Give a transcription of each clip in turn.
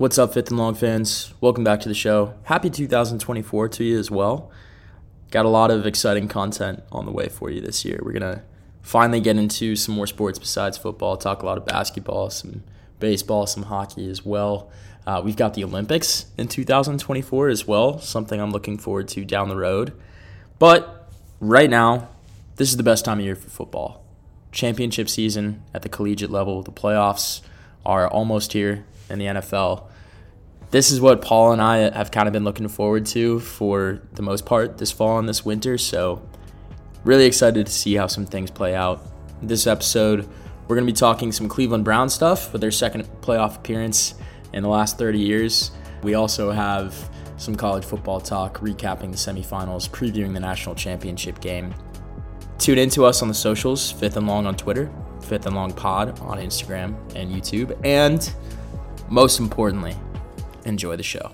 What's up, Fifth and Long fans? Welcome back to the show. Happy 2024 to you as well. Got a lot of exciting content on the way for you this year. We're going to finally get into some more sports besides football, talk a lot of basketball, some baseball, some hockey as well. Uh, we've got the Olympics in 2024 as well, something I'm looking forward to down the road. But right now, this is the best time of year for football. Championship season at the collegiate level, the playoffs are almost here in the NFL. This is what Paul and I have kind of been looking forward to for the most part this fall and this winter. So, really excited to see how some things play out. This episode, we're going to be talking some Cleveland Brown stuff with their second playoff appearance in the last 30 years. We also have some college football talk, recapping the semifinals, previewing the national championship game. Tune in to us on the socials, Fifth and Long on Twitter, Fifth and Long Pod on Instagram and YouTube, and most importantly, enjoy the show.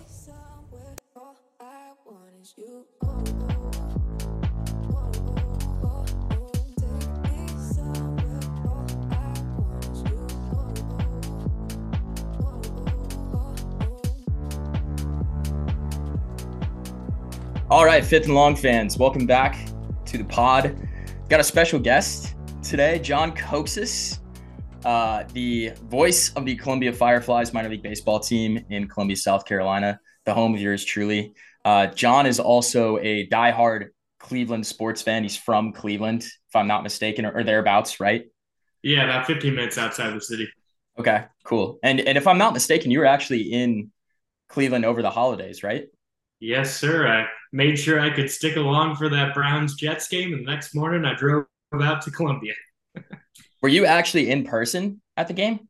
All right, Fifth and Long fans, welcome back to the pod. Got a special guest today, John Kocsis uh, the voice of the Columbia Fireflies minor league baseball team in Columbia, South Carolina, the home of yours truly. Uh, John is also a diehard Cleveland sports fan. He's from Cleveland, if I'm not mistaken, or, or thereabouts, right? Yeah, about 15 minutes outside the city. Okay, cool. And and if I'm not mistaken, you were actually in Cleveland over the holidays, right? Yes, sir. I made sure I could stick along for that Browns Jets game, and the next morning I drove out to Columbia. Were you actually in person at the game?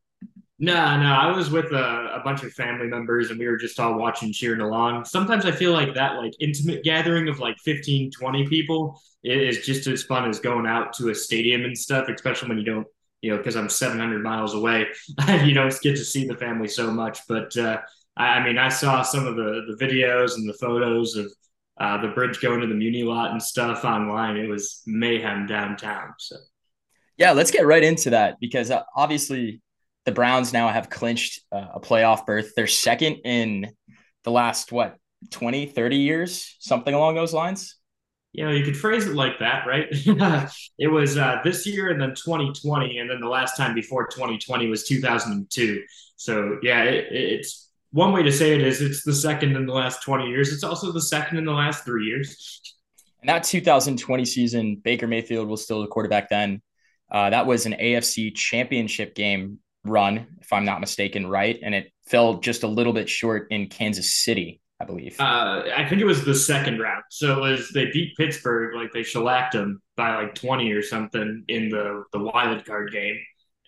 No, no, I was with a, a, bunch of family members and we were just all watching, cheering along. Sometimes I feel like that like intimate gathering of like 15, 20 people is just as fun as going out to a stadium and stuff, especially when you don't, you know, because I'm 700 miles away, you don't get to see the family so much. But uh, I, I, mean, I saw some of the, the videos and the photos of uh, the bridge going to the Muni lot and stuff online. It was mayhem downtown. So. Yeah, let's get right into that because uh, obviously the Browns now have clinched uh, a playoff berth. They're second in the last, what, 20, 30 years, something along those lines. You know, you could phrase it like that, right? it was uh, this year and then 2020. And then the last time before 2020 was 2002. So, yeah, it, it's one way to say it is it's the second in the last 20 years. It's also the second in the last three years. And that 2020 season, Baker Mayfield was still the quarterback then. Uh, that was an AFC championship game run, if I'm not mistaken, right? And it fell just a little bit short in Kansas City, I believe. Uh, I think it was the second round. So it was they beat Pittsburgh, like they shellacked them by like 20 or something in the the wild card game.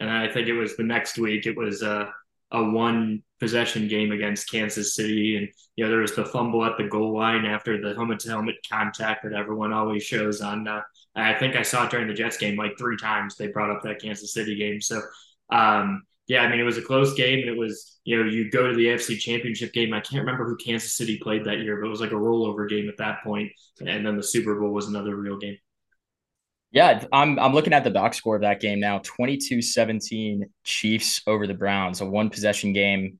And I think it was the next week. It was uh, a one possession game against Kansas City, and you know there was the fumble at the goal line after the helmet to helmet contact that everyone always shows on. Uh, I think I saw it during the Jets game like three times. They brought up that Kansas City game, so um, yeah, I mean it was a close game, and it was you know you go to the AFC Championship game. I can't remember who Kansas City played that year, but it was like a rollover game at that point. and then the Super Bowl was another real game. Yeah, I'm I'm looking at the box score of that game now. 22-17 Chiefs over the Browns, a one possession game.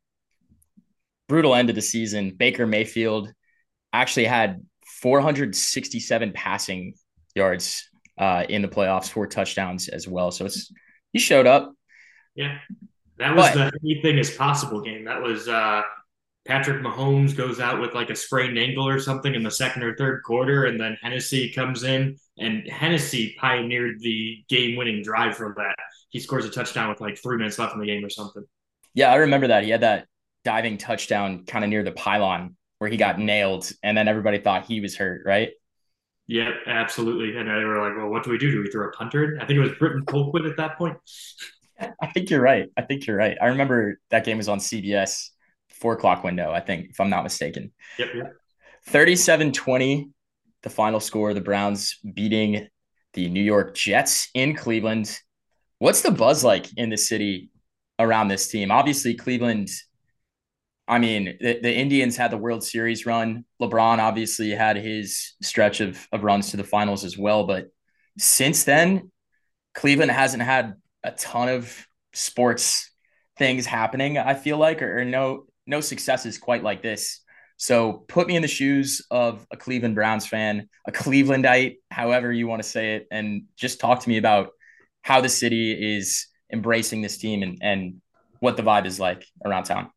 Brutal end of the season. Baker Mayfield actually had 467 passing yards uh, in the playoffs, four touchdowns as well. So it's he showed up. Yeah. That was but, the anything is possible game. That was uh Patrick Mahomes goes out with like a sprained ankle or something in the second or third quarter, and then Hennessy comes in, and Hennessy pioneered the game-winning drive for that. He scores a touchdown with like three minutes left in the game or something. Yeah, I remember that. He had that diving touchdown kind of near the pylon where he got nailed, and then everybody thought he was hurt, right? Yeah, absolutely. And they were like, "Well, what do we do? Do we throw a punter?" I think it was Britton Colquitt at that point. I think you're right. I think you're right. I remember that game was on CBS four o'clock window, I think, if I'm not mistaken. Yep. yep. 37 20, the final score. The Browns beating the New York Jets in Cleveland. What's the buzz like in the city around this team? Obviously, Cleveland. I mean, the, the Indians had the World Series run. LeBron obviously had his stretch of, of runs to the finals as well. But since then, Cleveland hasn't had a ton of sports things happening, I feel like, or, or no no successes quite like this. So put me in the shoes of a Cleveland Browns fan, a Clevelandite, however you want to say it, and just talk to me about how the city is embracing this team and, and what the vibe is like around town.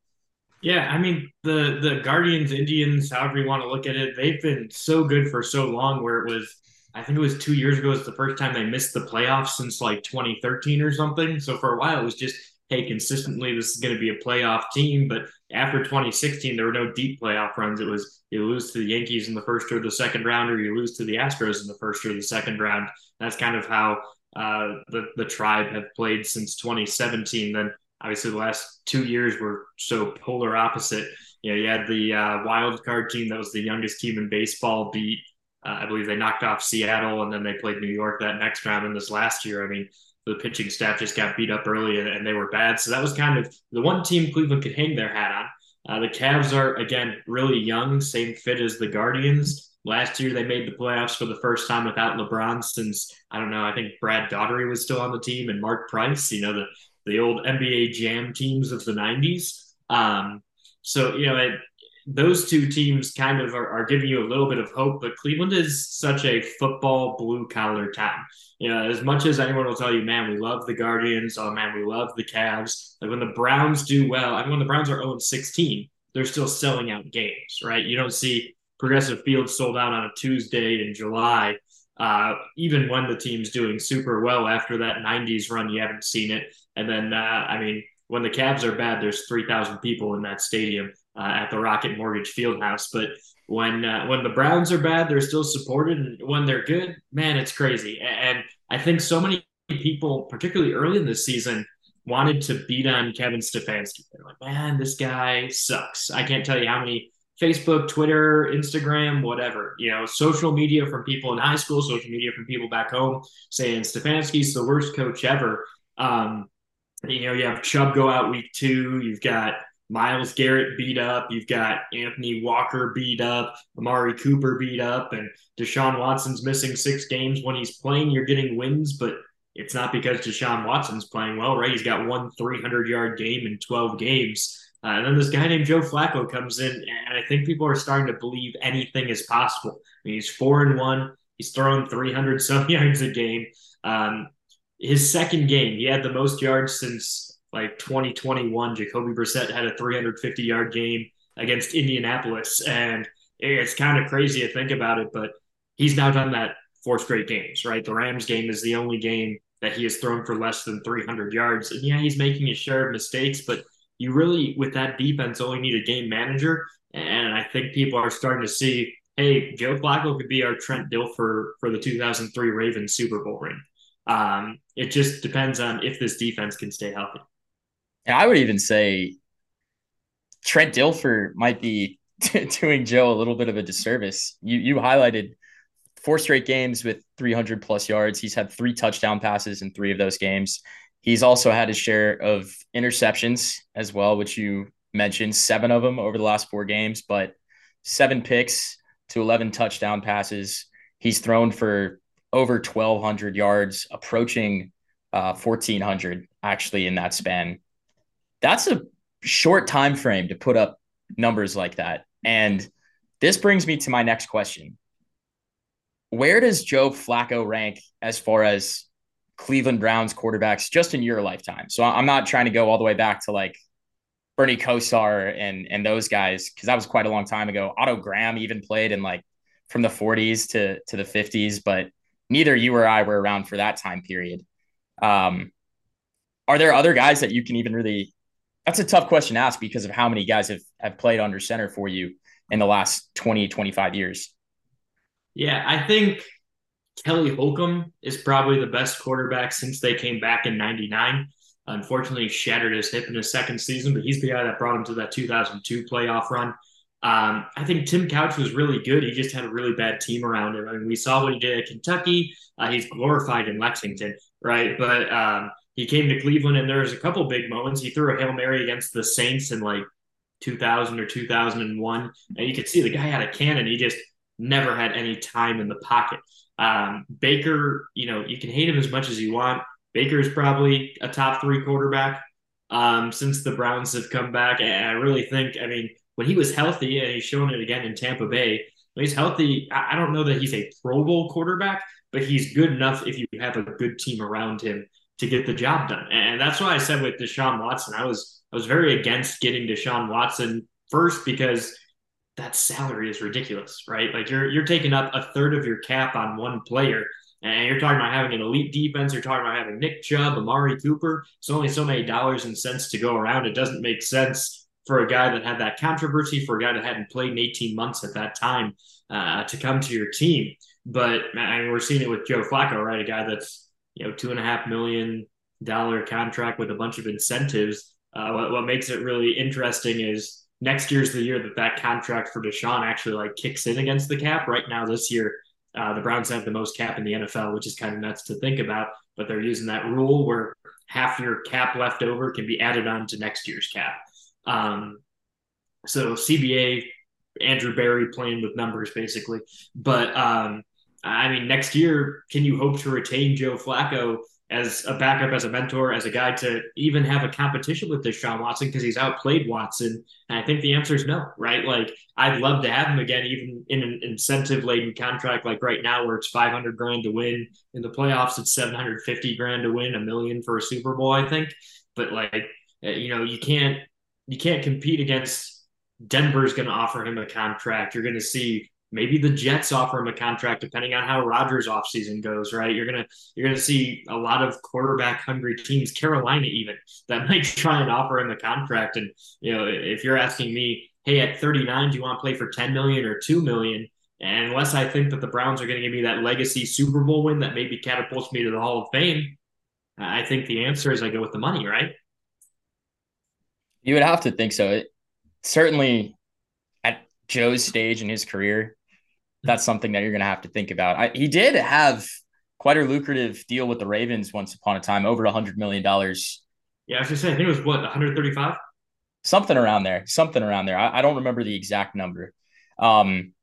Yeah, I mean the the Guardians, Indians, however you want to look at it, they've been so good for so long. Where it was, I think it was two years ago, it's the first time they missed the playoffs since like 2013 or something. So for a while, it was just hey, consistently this is going to be a playoff team. But after 2016, there were no deep playoff runs. It was you lose to the Yankees in the first or the second round, or you lose to the Astros in the first or the second round. That's kind of how uh, the the tribe have played since 2017. Then obviously the last two years were so polar opposite. You know, you had the uh, wild card team that was the youngest team in baseball beat. Uh, I believe they knocked off Seattle, and then they played New York that next round. And this last year, I mean, the pitching staff just got beat up early and, and, they were bad. So that was kind of the one team Cleveland could hang their hat on. Uh, the Cavs are, again, really young, same fit as the Guardians. Last year, they made the playoffs for the first time without LeBron since, I don't know, I think Brad Daugherty was still on the team and Mark Price, you know, the, the old NBA Jam teams of the 90s. Um, so, you know, it, those two teams kind of are, are, giving you a little bit of hope, but Cleveland is such a football blue collar town. You know, as much as anyone will tell you, man, we love the Guardians. Oh man, we love the Cavs. Like when the Browns do well, I mean, when the Browns are 0 16, they're still selling out games, right? You don't see Progressive Field sold out on a Tuesday in July. Uh, even when the team's doing super well after that 90s run, you haven't seen it. And then, uh, I mean, when the Cavs are bad, there's 3,000 people in that stadium uh, at the Rocket Mortgage Fieldhouse. But when uh, when the Browns are bad, they're still supported, and when they're good, man, it's crazy. And I think so many people, particularly early in the season, wanted to beat on Kevin Stefanski. They're like, man, this guy sucks. I can't tell you how many Facebook, Twitter, Instagram, whatever, you know, social media from people in high school, social media from people back home saying Stefanski's the worst coach ever. Um, you know, you have Chubb go out week two. You've got Myles Garrett beat up. You've got Anthony Walker beat up. Amari Cooper beat up. And Deshaun Watson's missing six games. When he's playing, you're getting wins, but it's not because Deshaun Watson's playing well, right? He's got one 300 yard game in 12 games. Uh, and then this guy named Joe Flacco comes in, and I think people are starting to believe anything is possible. I mean, he's four and one. He's throwing 300 some yards a game. Um, his second game, he had the most yards since like 2021. Jacoby Brissett had a 350 yard game against Indianapolis, and it's kind of crazy to think about it, but he's now done that four straight games, right? The Rams game is the only game that he has thrown for less than 300 yards. And yeah, he's making a share of mistakes, but you really, with that defense, only need a game manager. And I think people are starting to see, hey, Joe Flacco could be our Trent Dilfer for the 2003 Ravens Super Bowl ring. Um, it just depends on if this defense can stay healthy. And I would even say Trent Dilfer might be doing Joe a little bit of a disservice. You you highlighted four straight games with 300 plus yards. He's had three touchdown passes in three of those games. He's also had his share of interceptions as well, which you mentioned, seven of them over the last four games, but seven picks to 11 touchdown passes. He's thrown for over 1,200 yards, approaching uh, 1,400 actually in that span. That's a short time frame to put up numbers like that. And this brings me to my next question. Where does Joe Flacco rank as far as Cleveland Browns quarterbacks just in your lifetime? So I'm not trying to go all the way back to like Bernie Kosar and and those guys because that was quite a long time ago. Otto Graham even played in like from the 40s to to the 50s, but neither you or I were around for that time period. Um, are there other guys that you can even really? That's a tough question to ask because of how many guys have, have played under center for you in the last 20, 25 years. Yeah, I think Kelly Holcomb is probably the best quarterback since they came back in 99. Unfortunately, he shattered his hip in his second season, but he's the guy that brought him to that 2002 playoff run. Um, I think Tim Couch was really good. He just had a really bad team around him. I mean, we saw what he did at Kentucky. Uh, he's glorified in Lexington, right? But um, he came to Cleveland, and there was a couple big moments. He threw a hail mary against the Saints in like 2000 or 2001, and you could see the guy had a cannon. He just never had any time in the pocket. Um, Baker, you know, you can hate him as much as you want. Baker is probably a top three quarterback. um, since the Browns have come back. And I really think, I mean, when he was healthy, and he's shown it again in Tampa Bay, when he's healthy, I don't know that he's a Pro Bowl quarterback, but he's good enough if you have a good team around him to get the job done. And that's why I said with Deshaun Watson, I was I was very against getting Deshaun Watson first because that salary is ridiculous, right? Like you're you're taking up a third of your cap on one player. And you're talking about having an elite defense. You're talking about having Nick Chubb, Amari Cooper. It's only so many dollars and cents to go around. It doesn't make sense for a guy that had that controversy, for a guy that hadn't played in 18 months at that time, uh, to come to your team. But I mean, we're seeing it with Joe Flacco, right? A guy that's you know two and a half million dollar contract with a bunch of incentives. Uh, what, what makes it really interesting is next year's the year that that contract for Deshaun actually like kicks in against the cap. Right now, this year, uh, the Browns have the most cap in the NFL, which is kind of nuts to think about. But they're using that rule where half your cap left over can be added on to next year's cap. Um, so CBA, Andrew Berry playing with numbers basically. But um, I mean, next year, can you hope to retain Joe Flacco as a backup, as a mentor, as a guy to even have a competition with Deshaun Watson because he's outplayed Watson? And I think the answer is no, right? Like I'd love to have him again, even in an incentive laden contract like right now, where it's 500 grand to win. In the playoffs, it's 750 grand to win, a million for a Super Bowl, I think. But like, uh, you know, you can't you can't compete against Denver's going to offer him a contract. You're going to see maybe the Jets offer him a contract depending on how Rodgers offseason goes, right? You're gonna you're gonna see a lot of quarterback hungry teams, Carolina even, that might try and offer him a contract. And you know, if you're asking me, hey, at 39, do you want to play for 10 million or 2 million? And unless I think that the Browns are going to give me that legacy Super Bowl win that maybe catapults me to the Hall of Fame, I think the answer is I go with the money, right? You would have to think so. It, certainly at Joe's stage in his career, that's something that you're going to have to think about. I, he did have quite a lucrative deal with the Ravens once upon a time, over a hundred million dollars. Yeah, I was just saying, I think it was what 135, something around there, something around there. I, I don't remember the exact number. Um,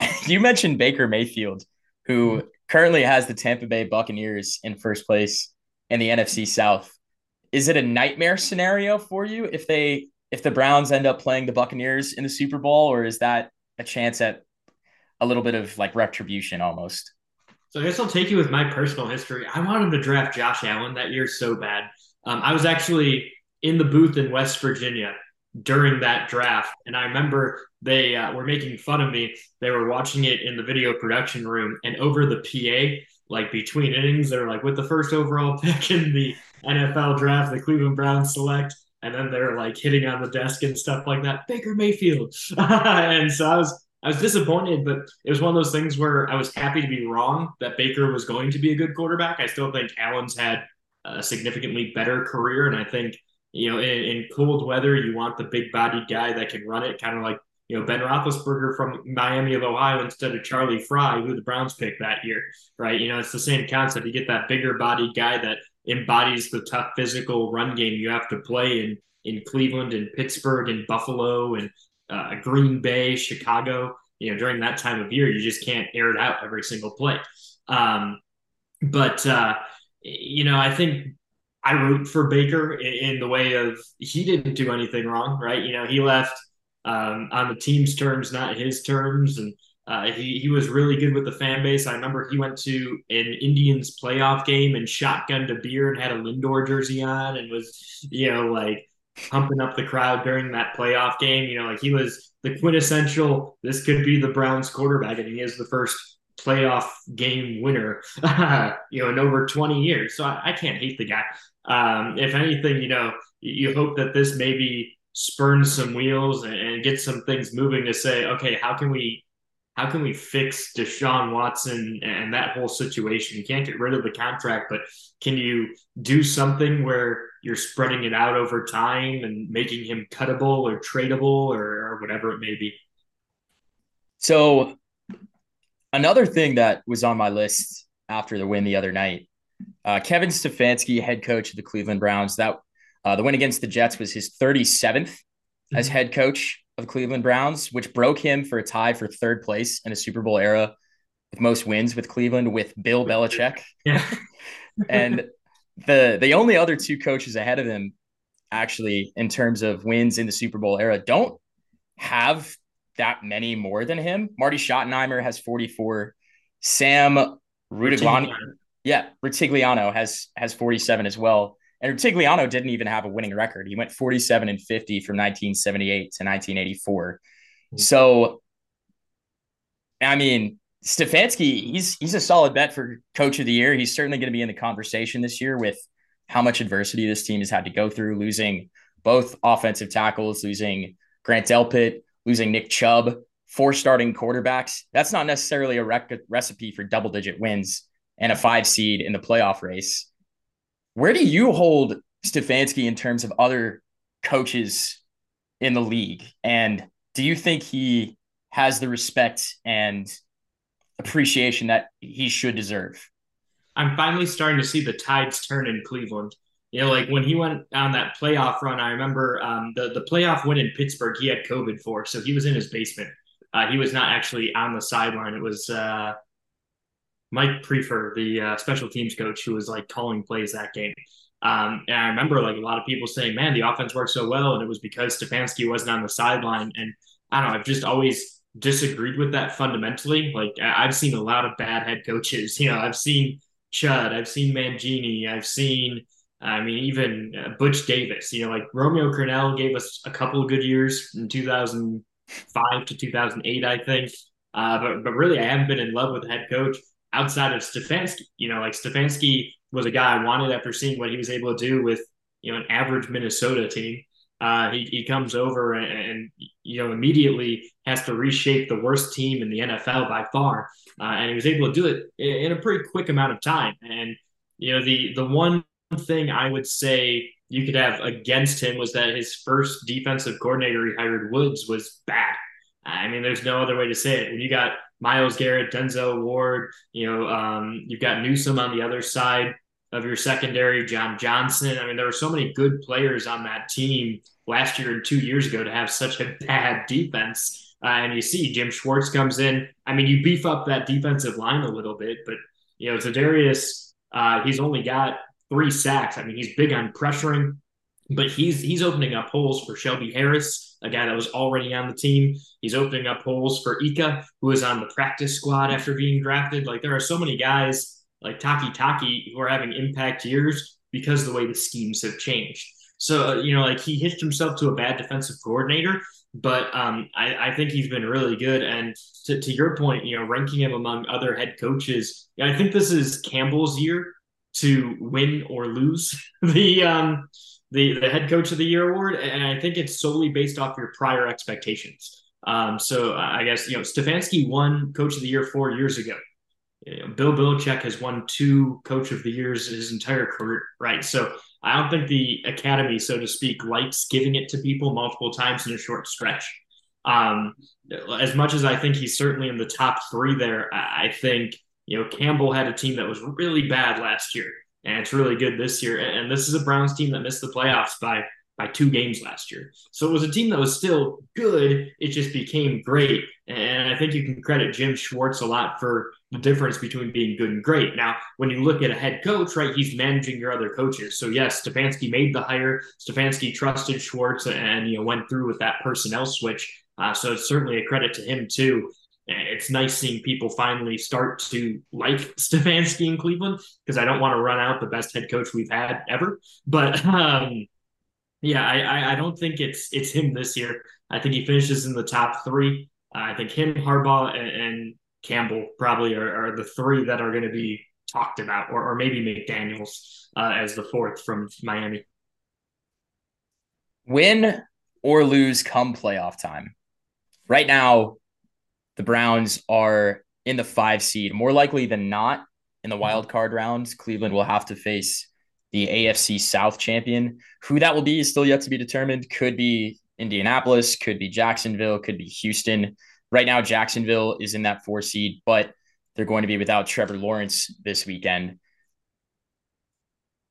you mentioned Baker Mayfield, who mm-hmm. currently has the Tampa Bay Buccaneers in first place in the NFC South. Is it a nightmare scenario for you if they if the Browns end up playing the Buccaneers in the Super Bowl, or is that a chance at a little bit of like retribution almost. So I guess I'll take you with my personal history. I wanted to draft Josh Allen that year so bad. Um, I was actually in the booth in West Virginia during that draft, and I remember they uh, were making fun of me. They were watching it in the video production room, and over the PA, like between innings, they were like, "With the first overall pick in the NFL draft, the Cleveland Browns select." And then they're like hitting on the desk and stuff like that. Baker Mayfield, and so I was I was disappointed, but it was one of those things where I was happy to be wrong that Baker was going to be a good quarterback. I still think Allen's had a significantly better career, and I think you know in, in cold weather you want the big bodied guy that can run it, kind of like you know Ben Roethlisberger from Miami of Ohio instead of Charlie Frye, who the Browns picked that year, right? You know it's the same concept. You get that bigger body guy that embodies the tough physical run game you have to play in in Cleveland and Pittsburgh and Buffalo and uh, Green Bay, Chicago. You know, during that time of year, you just can't air it out every single play. Um, but uh, you know, I think I root for Baker in, in, the way of he didn't do anything wrong, right? You know, he left um, on the team's terms, not his terms, and uh, he he was really good with the fan base. I remember he went to an Indians playoff game and shotgunned a beer and had a Lindor jersey on and was you know like pumping up the crowd during that playoff game. You know, like he was the quintessential, this could be the Browns quarterback, and he is the first playoff game winner, you know, in over 20 years. So I, I can't hate the guy. Um, if anything, you know, you hope that this maybe spurns some wheels and, and gets some things moving to say, okay, how can we how can we fix Deshaun Watson and that whole situation? You can't get rid of the contract, but can you do something where you're spreading it out over time and making him cuttable or tradable or, or whatever it may be? So, another thing that was on my list after the win the other night, uh, Kevin Stefanski, head coach of the Cleveland Browns, that uh, the win against the Jets was his 37th mm-hmm. as head coach of Cleveland Browns, which broke him for a tie for third place in a Super Bowl era with most wins with Cleveland with Bill Belichick. Yeah. and the the only other two coaches ahead of him actually, in terms of wins in the Super Bowl era, don't have that many more than him. Marty Schottenheimer has 44. Sam Rutigliano, yeah, Rutigliano has has 47 as well. And Rutigliano didn't even have a winning record. He went 47 and 50 from 1978 to 1984. Mm-hmm. So, I mean, Stefanski, he's he's a solid bet for coach of the year. He's certainly going to be in the conversation this year with how much adversity this team has had to go through, losing both offensive tackles, losing Grant Delpit, losing Nick Chubb, four starting quarterbacks. That's not necessarily a rec- recipe for double digit wins and a five seed in the playoff race. Where do you hold Stefanski in terms of other coaches in the league? And do you think he has the respect and appreciation that he should deserve. I'm finally starting to see the tides turn in Cleveland. You know, like when he went on that playoff run, I remember um, the the playoff win in Pittsburgh. He had COVID for, so he was in his basement. Uh, he was not actually on the sideline. It was uh, Mike Priefer, the uh, special teams coach, who was like calling plays that game. Um, and I remember like a lot of people saying, "Man, the offense worked so well," and it was because Stefanski wasn't on the sideline. And I don't know, I've just always disagreed with that fundamentally. Like I've seen a lot of bad head coaches. You know, I've seen Chud, I've seen Mangini, I've seen, I mean, even uh, Butch Davis. You know, like Romeo Crennel gave us a couple of good years in 2005 to 2008, I think. Uh, but but really, I haven't been in love with the head coach outside of Stefanski. You know, like Stefanski was a guy I wanted after seeing what he was able to do with you know an average Minnesota team. Uh, he, he comes over and, and, you know immediately has to reshape the worst team in the NFL by far, uh, and he was able to do it in, a pretty quick amount of time. And you know the the one thing I would say you could have against him was that his first defensive coordinator he hired Woods was bad. I mean, there's no other way to say it. When you got Myles Garrett, Denzel Ward, you know, um, you've got Newsome on the other side of your secondary, John Johnson. I mean, there were so many good players on that team last year and two years ago to have such a bad defense. Uh, and you see Jim Schwartz comes in. I mean, you beef up that defensive line a little bit, but you know, Za'Darius, uh, he's only got three sacks. I mean, he's big on pressuring, but he's he's opening up holes for Shelby Harris, a guy that was already on the team. He's opening up holes for Ika, who is on the practice squad after being drafted. Like there are so many guys like Taki Taki who are having impact years because the way the schemes have changed. So, uh, you know, like he hitched himself to a bad defensive coordinator, but um, I, I, think he's been really good. And to, to, your point, you know, ranking him among other head coaches, I think this is Campbell's year to win or lose the um, the the head coach of the year award, and I think it's solely based off your prior expectations. Um, so I guess you know Stefanski won coach of the year four years ago. Bill Belichick has won two coach of the years his entire career, right? So I don't think the academy, so to speak, likes giving it to people multiple times in a short stretch. Um, as much as I think he's certainly in the top three there, I think you know Campbell had a team that was really bad last year, and it's really good this year. And this is a Browns team that missed the playoffs by by two games last year. So it was a team that was still good. It just became great. And I think you can credit Jim Schwartz a lot for the difference between being good and great. Now, when you look at a head coach, right, he's managing your other coaches. So yes, Stefanski made the hire. Stefanski trusted Schwartz and you know went through with that personnel switch. Uh, so it's certainly a credit to him too. It's nice seeing people finally start to like Stefanski in Cleveland because I don't want to run out the best head coach we've had ever. But um, yeah, I, I don't think it's it's him this year. I think he finishes in the top three. Uh, I think him, Harbaugh, and, and Campbell probably are, are, the three that are going to be talked about, or, or maybe McDaniels uh, as the fourth from Miami. Win or lose come playoff time. Right now, the Browns are in the five seed. More likely than not, in the wild card rounds, Cleveland will have to face the AFC South champion. Who that will be is still yet to be determined. Could be Indianapolis, could be Jacksonville, could be Houston. Right now, Jacksonville is in that four seed, but they're going to be without Trevor Lawrence this weekend.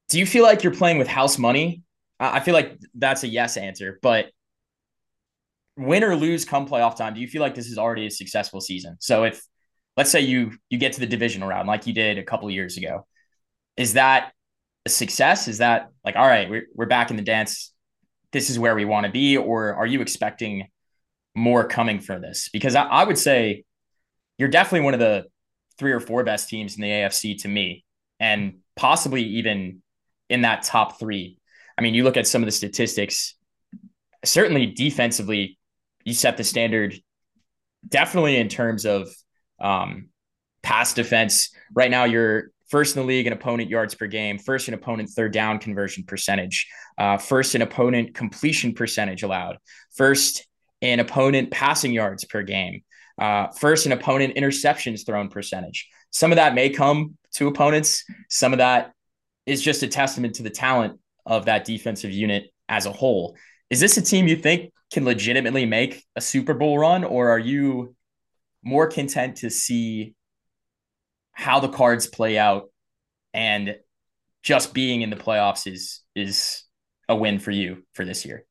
Do you feel like you're playing with house money? I feel like that's a yes answer, but win or lose come playoff time, do you feel like this is already a successful season? So if let's say you you get to the divisional round like you did a couple years ago, is that success? Is that like all right, we're we're back in the dance this is where we want to be, or are you expecting more coming from this? Because I, I would say you're definitely one of the three or four best teams in the AFC to me, and possibly even in that top three. I mean, you look at some of the statistics, certainly defensively, you set the standard definitely in terms of um, pass defense. Right now, you're first in the league in opponent yards per game, first in opponent third down conversion percentage, uh, first in opponent completion percentage allowed, first in opponent passing yards per game, uh, first in opponent interceptions thrown percentage. Some of that may come to opponents. Some of that is just a testament to the talent of that defensive unit as a whole. Is this a team you think can legitimately make a Super Bowl run, or are you more content to see how the cards play out and just being in the playoffs is is a win for you for this year?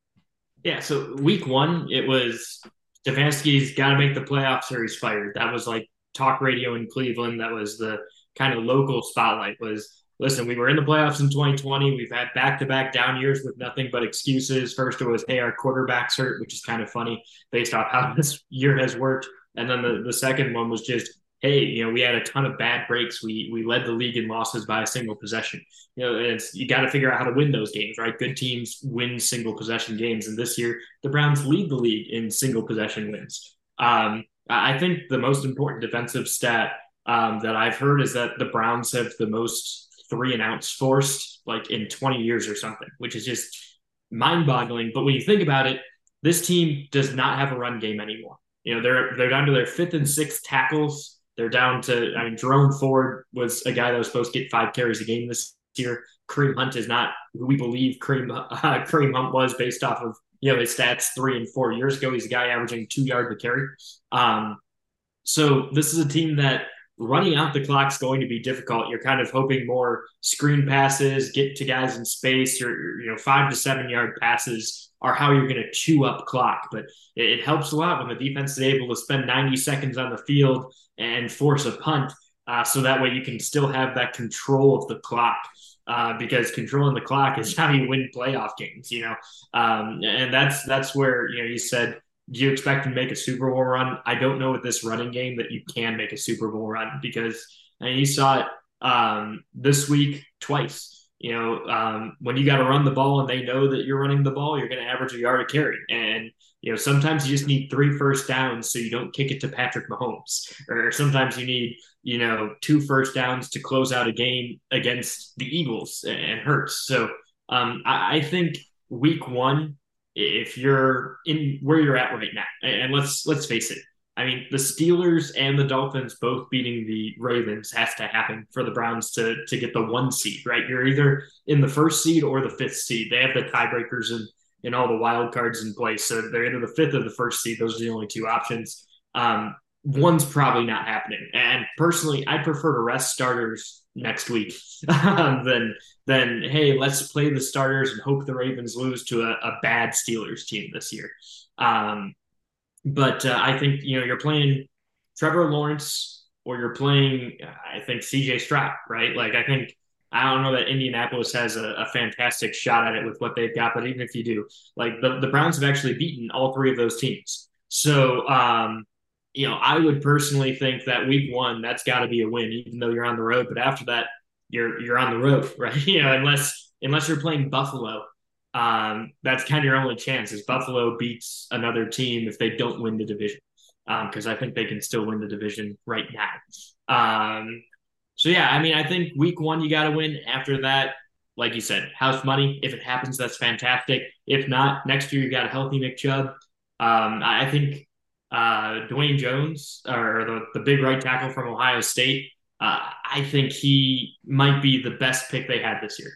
Yeah, so week one, it was Stefanski's got to make the playoffs or he's fired. That was like talk radio in Cleveland. That was the kind of local spotlight was listen, we were in the playoffs in 2020. We've had back to back down years with nothing but excuses. First, it was, hey, our quarterback's hurt, which is kind of funny based off how this year has worked. And then the, the second one was just, hey, you know, we had a ton of bad breaks. We we led the league in losses by a single possession. You know, it's you got to figure out how to win those games, right? Good teams win single possession games, and this year the Browns lead the league in single possession wins. Um, I think the most important defensive stat um, that I've heard is that the Browns have the most three and outs forced like in 20 years or something, which is just mind boggling. But when you think about it, this team does not have a run game anymore. You know, they're they're down to their fifth and sixth tackles. They're down to I mean, Jerome Ford was a guy that was supposed to get five carries a game this year. Kareem Hunt is not who we believe Kareem uh, Kareem Hunt was based off of you know his stats three and four years ago. He's a guy averaging two yards a carry. Um, so this is a team that running out the clock is going to be difficult. You're kind of hoping more screen passes, get to guys in space, or you know, five to seven yard passes are how you're going to chew up clock. But it, it, helps a lot when the defense is able to spend 90 seconds on the field and force a punt, uh, so that way you can still have that control of the clock. Uh, because controlling the clock is how you win playoff games, you know, um, and that's that's where you know you said do you expect to make a Super Bowl run? I don't know with this running game that you can make a Super Bowl run because and you saw it um, this week twice. You know, um, when you got to run the ball and they know that you're running the ball, you're going to average a yard a carry. And, you know, sometimes you just need three first downs so you don't kick it to Patrick Mahomes. Or sometimes you need, you know, two first downs to close out a game against the Eagles and Hurts. So um, I, I think week one, if you're in where you're at right now. And let's let's face it. I mean, the Steelers and the Dolphins both beating the Ravens has to happen for the Browns to to get the one seed, right? You're either in the first seed or the fifth seed. They have the tiebreakers and and all the wild cards in place. So they're either the fifth or the first seed. Those are the only two options. Um, one's probably not happening. And personally, I prefer to rest starters next week than than hey, let's play the starters and hope the Ravens lose to a, a bad Steelers team this year. Um, but uh, I think you know you're playing Trevor Lawrence or you're playing I think C.J. Stroud, right? Like I think I don't know that Indianapolis has a, a, fantastic shot at it with what they've got, but even if you do, like the, the Browns have actually beaten all three of those teams. So um, you know, I would personally think that week one, that's got to be a win, even though you're on the road. But after that, you're you're on the road, right? you know, unless unless you're playing Buffalo, um, that's kind of your only chance. Is Buffalo beats another team if they don't win the division, because um, I think they can still win the division right now. Um, so yeah, I mean, I think week one you got to win. After that, like you said, house money. If it happens, that's fantastic. If not, next year you got a healthy Nick Chubb. Um, I think uh, Dawand Jones, or the, the big right tackle from Ohio State, uh, I think he might be the best pick they had this year.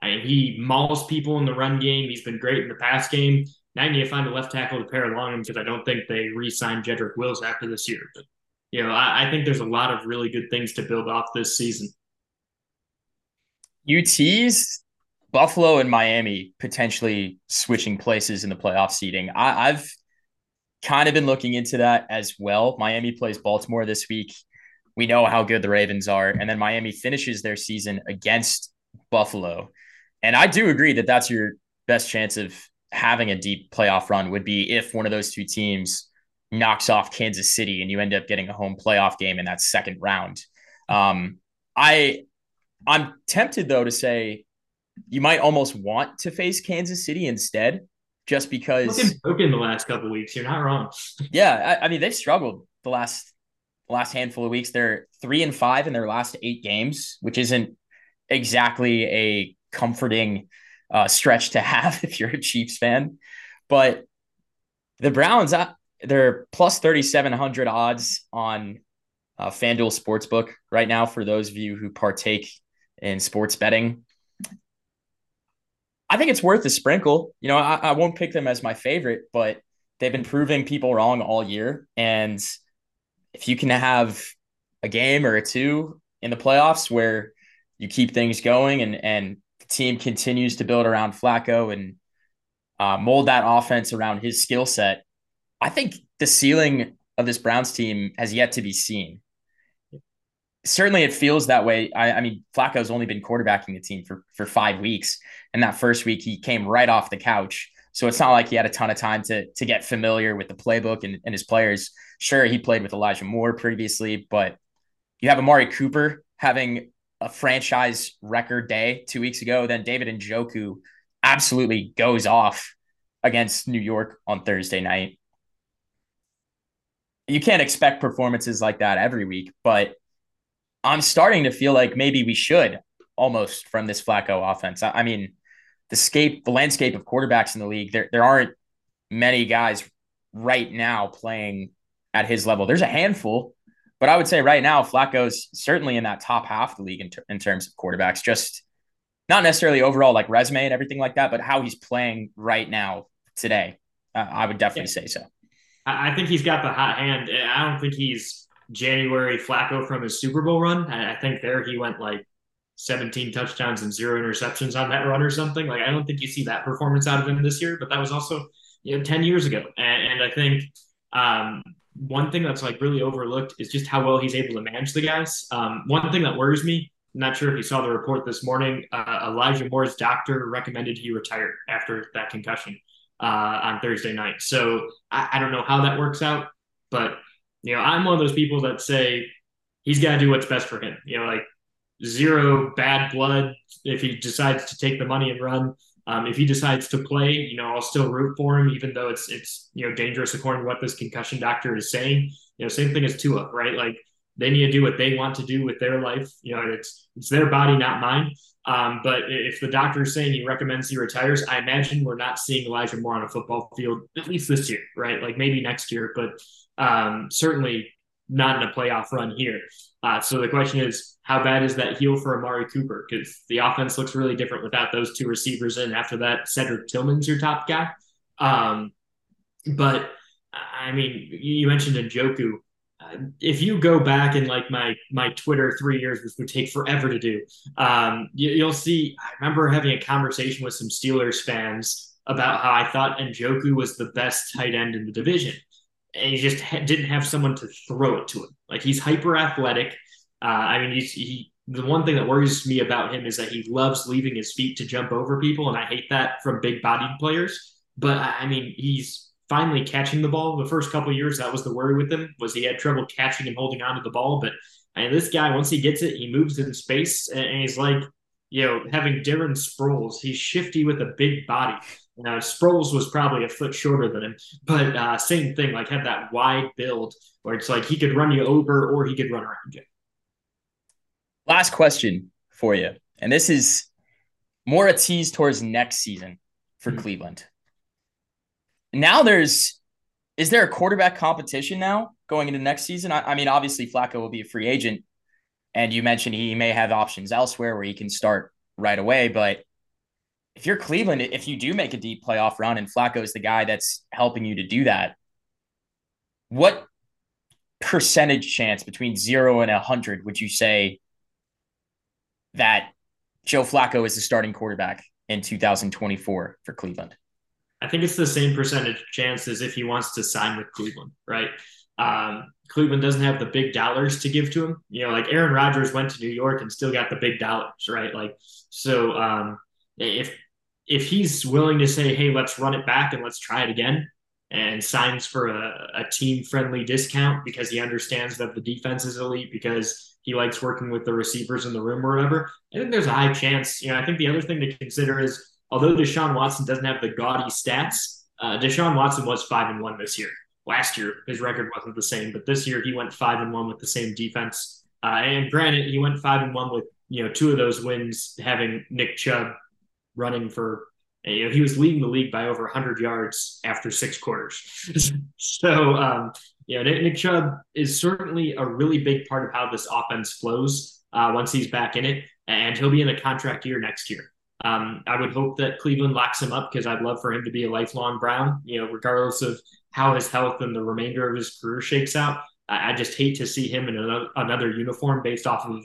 I mean, he mauls people in the run game. He's been great in the pass game. Now you need to find a left tackle to pair along him because I don't think they re-signed Jedrick Wills after this year. But you know, I, I think there's a lot of really good things to build off this season. UT's Buffalo and Miami potentially switching places in the playoff seeding. I, I've kind of been looking into that as well. Miami plays Baltimore this week. We know how good the Ravens are. And then Miami finishes their season against Buffalo. And I do agree that that's your best chance of having a deep playoff run would be if one of those two teams knocks off Kansas City and you end up getting a home playoff game in that second round. Um, I I'm tempted though to say you might almost want to face Kansas City instead, just because looking broken the last couple weeks. You're not wrong. yeah, I, I mean they've struggled the last last handful of weeks. They're three and five in their last eight games, which isn't exactly a comforting uh, stretch to have if you're a Chiefs fan. But the Browns, uh, they're plus 3,700 odds on uh, FanDuel Sportsbook right now for those of you who partake in sports betting. I think it's worth a sprinkle. You know, I, I won't pick them as my favorite, but they've been proving people wrong all year. And if you can have a game or a two in the playoffs where you keep things going and and the team continues to build around Flacco and uh, mold that offense around his skill set, I think the ceiling of this Browns team has yet to be seen. Certainly, it feels that way. I, I mean, Flacco's only been quarterbacking the team for for five weeks, and that first week he came right off the couch. So it's not like he had a ton of time to to get familiar with the playbook and, and his players. Sure, he played with Elijah Moore previously, but you have Amari Cooper having a franchise record day two weeks ago. Then David Njoku absolutely goes off against New York on Thursday night. You can't expect performances like that every week, but I'm starting to feel like maybe we should almost from this Flacco offense. I, mean, the scape, the landscape of quarterbacks in the league, there there aren't many guys right now playing at his level. There's a handful, but I would say right now, Flacco's certainly in that top half of the league in, ter- in terms of quarterbacks, just not necessarily overall like resume and everything like that, but how he's playing right now today. Uh, I would definitely yeah. say so. I think he's got the hot hand. I don't think he's January Flacco from his Super Bowl run. I think there he went like 17 touchdowns and zero interceptions on that run or something. Like I don't think you see that performance out of him this year, but that was also you know 10 years ago. And, and I think um, one thing that's like really overlooked is just how well he's able to manage the guys. Um, one thing that worries me, I'm not sure if you saw the report this morning, uh, Elijah Moore's doctor recommended he retire after that concussion uh, on Thursday night. So I, I don't know how that works out, but you know, I'm one of those people that say he's got to do what's best for him. You know, like zero bad blood if he decides to take the money and run. Um, if he decides to play, you know, I'll still root for him, even though it's it's you know dangerous according to what this concussion doctor is saying. You know, same thing as Tua, right? Like they need to do what they want to do with their life. You know, it's it's their body, not mine. Um, but if the doctor is saying he recommends he retires, I imagine we're not seeing Elijah Moore on a football field at least this year, right? Like maybe next year, but um, certainly not in a playoff run here. Uh, so the question is, how bad is that heel for Amari Cooper? Because the offense looks really different without those two receivers in. After that, Cedric Tillman's your top guy. Um, but I mean, you mentioned Njoku. Uh, if you go back in like my my Twitter three years, which would take forever to do, um, you, will see. I remember having a conversation with some Steelers fans about how I thought Njoku was the best tight end in the division, and he just ha- didn't have someone to throw it to him. Like he's hyper athletic. Uh, I mean, he's, he the one thing that worries me about him is that he loves leaving his feet to jump over people, and I hate that from big bodied players. But I mean, he's finally catching the ball. The first couple years, that was the worry with him was he had trouble catching and holding onto the ball. But I mean, this guy, once he gets it, he moves in space, and he's like, you know, having Darren Sproles. He's shifty with a big body. Now, Sproles was probably a foot shorter than him, but uh, same thing, like had that wide build where it's like he could run you over or he could run around you. Last question for you. And this is more a tease towards next season for mm-hmm. Cleveland. Now there's is there a quarterback competition now going into next season? I, I, mean, obviously Flacco will be a free agent, and you mentioned he may have options elsewhere where he can start right away. But if you're Cleveland, if you do make a deep playoff run and Flacco is the guy that's helping you to do that, what percentage chance between zero and a hundred would you say that Joe Flacco is the starting quarterback in 2024 for Cleveland? I think it's the same percentage chance as if he wants to sign with Cleveland, right? Um, Cleveland doesn't have the big dollars to give to him. You know, like Aaron Rodgers went to New York and still got the big dollars, right? Like, so um, if if he's willing to say, hey, let's run it back and let's try it again, and signs for a, a team friendly discount because he understands that the defense is elite because he likes working with the receivers in the room or whatever, I think there's a high chance. You know, I think the other thing to consider is although Deshaun Watson doesn't have the gaudy stats, uh, Deshaun Watson was five and one this year. Last year, his record wasn't the same, but this year he went five and one with the same defense. Uh, and granted, he went five and one with you know two of those wins having Nick Chubb running for you know he was leading the league by over 100 yards after six quarters. so um, you know Nick, Chubb is certainly a really big part of how this offense flows uh, once he's back in it, and he'll be in a contract year next year. Um, I would hope that Cleveland locks him up because I'd love for him to be a lifelong Brown. You know, regardless of how his health and the remainder of his career shakes out. I, I just hate to see him in another, another uniform based off of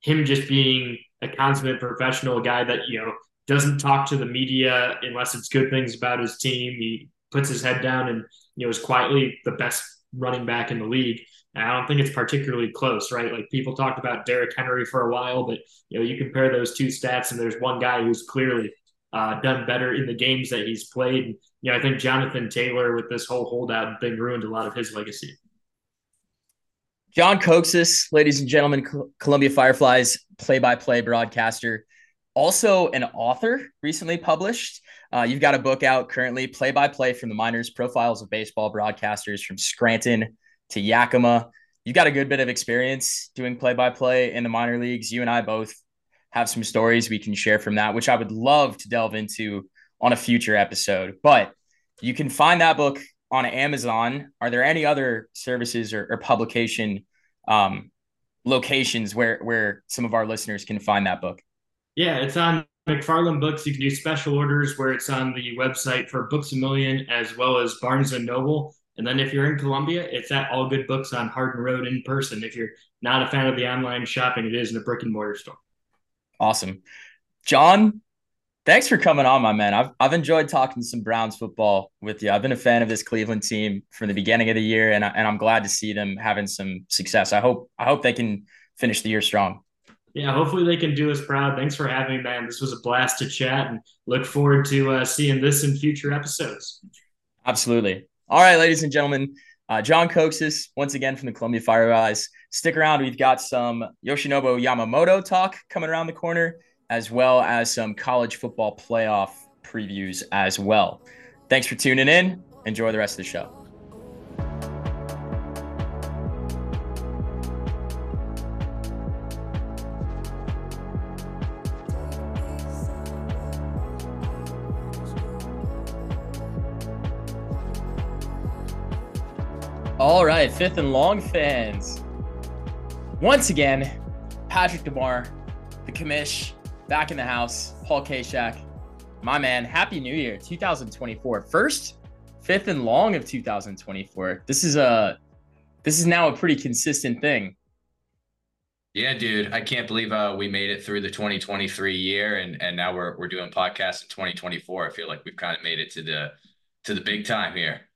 him just being a consummate professional guy that you know doesn't talk to the media unless it's good things about his team. He puts his head down and you know is quietly the best running back in the league. And I don't think it's particularly close, right? Like people talked about Derrick Henry for a while, but you know you compare those two stats, and there's one guy who's clearly uh, done better in the games that he's played. And, you know, I think Jonathan Taylor with this whole holdout thing ruined a lot of his legacy. John Kocsis, ladies and gentlemen, Columbia Fireflies play-by-play broadcaster, also an author, recently published. Uh, you've got a book out currently, play-by-play from the minors, profiles of baseball broadcasters from Scranton to Yakima. You've got a good bit of experience doing play-by-play in the minor leagues. You and I both have some stories we can share from that, which I would love to delve into on a future episode. But you can find that book on Amazon. Are there any other services or, or publication um, locations where where some of our listeners can find that book? Yeah, it's on McFarland Books. You can do special orders where it's on the website for Books a Million as well as Barnes and Noble. And then if you're in Columbia, it's at All Good Books on Hardin Road in person. If you're not a fan of the online shopping, it is in a brick and mortar store. Awesome. John, thanks for coming on, my man. I've, I've enjoyed talking some Browns football with you. I've been a fan of this Cleveland team from the beginning of the year, and, I, and I'm glad to see them having some success. I hope I hope they can finish the year strong. Yeah, hopefully they can do us proud. Thanks for having me, man. This was a blast to chat, and look forward to uh, seeing this in future episodes. Absolutely. All right, ladies and gentlemen. Uh, John Kocsis, once again from the Columbia Fire Fireflies. Stick around. We've got some Yoshinobu Yamamoto talk coming around the corner, as well as some college football playoff previews as well. Thanks for tuning in. Enjoy the rest of the show. Right, fifth and long fans. Once again, Patrick DeMarre, the commish, back in the house. Paul Kashack, my man. Happy New Year, 2024. First, fifth and long of 2024. This is a, this is now a pretty consistent thing. Yeah, dude, I can't believe uh, we made it through the 2023 year, and and now we're we're doing podcasts in 2024. I feel like we've kind of made it to the to the big time here.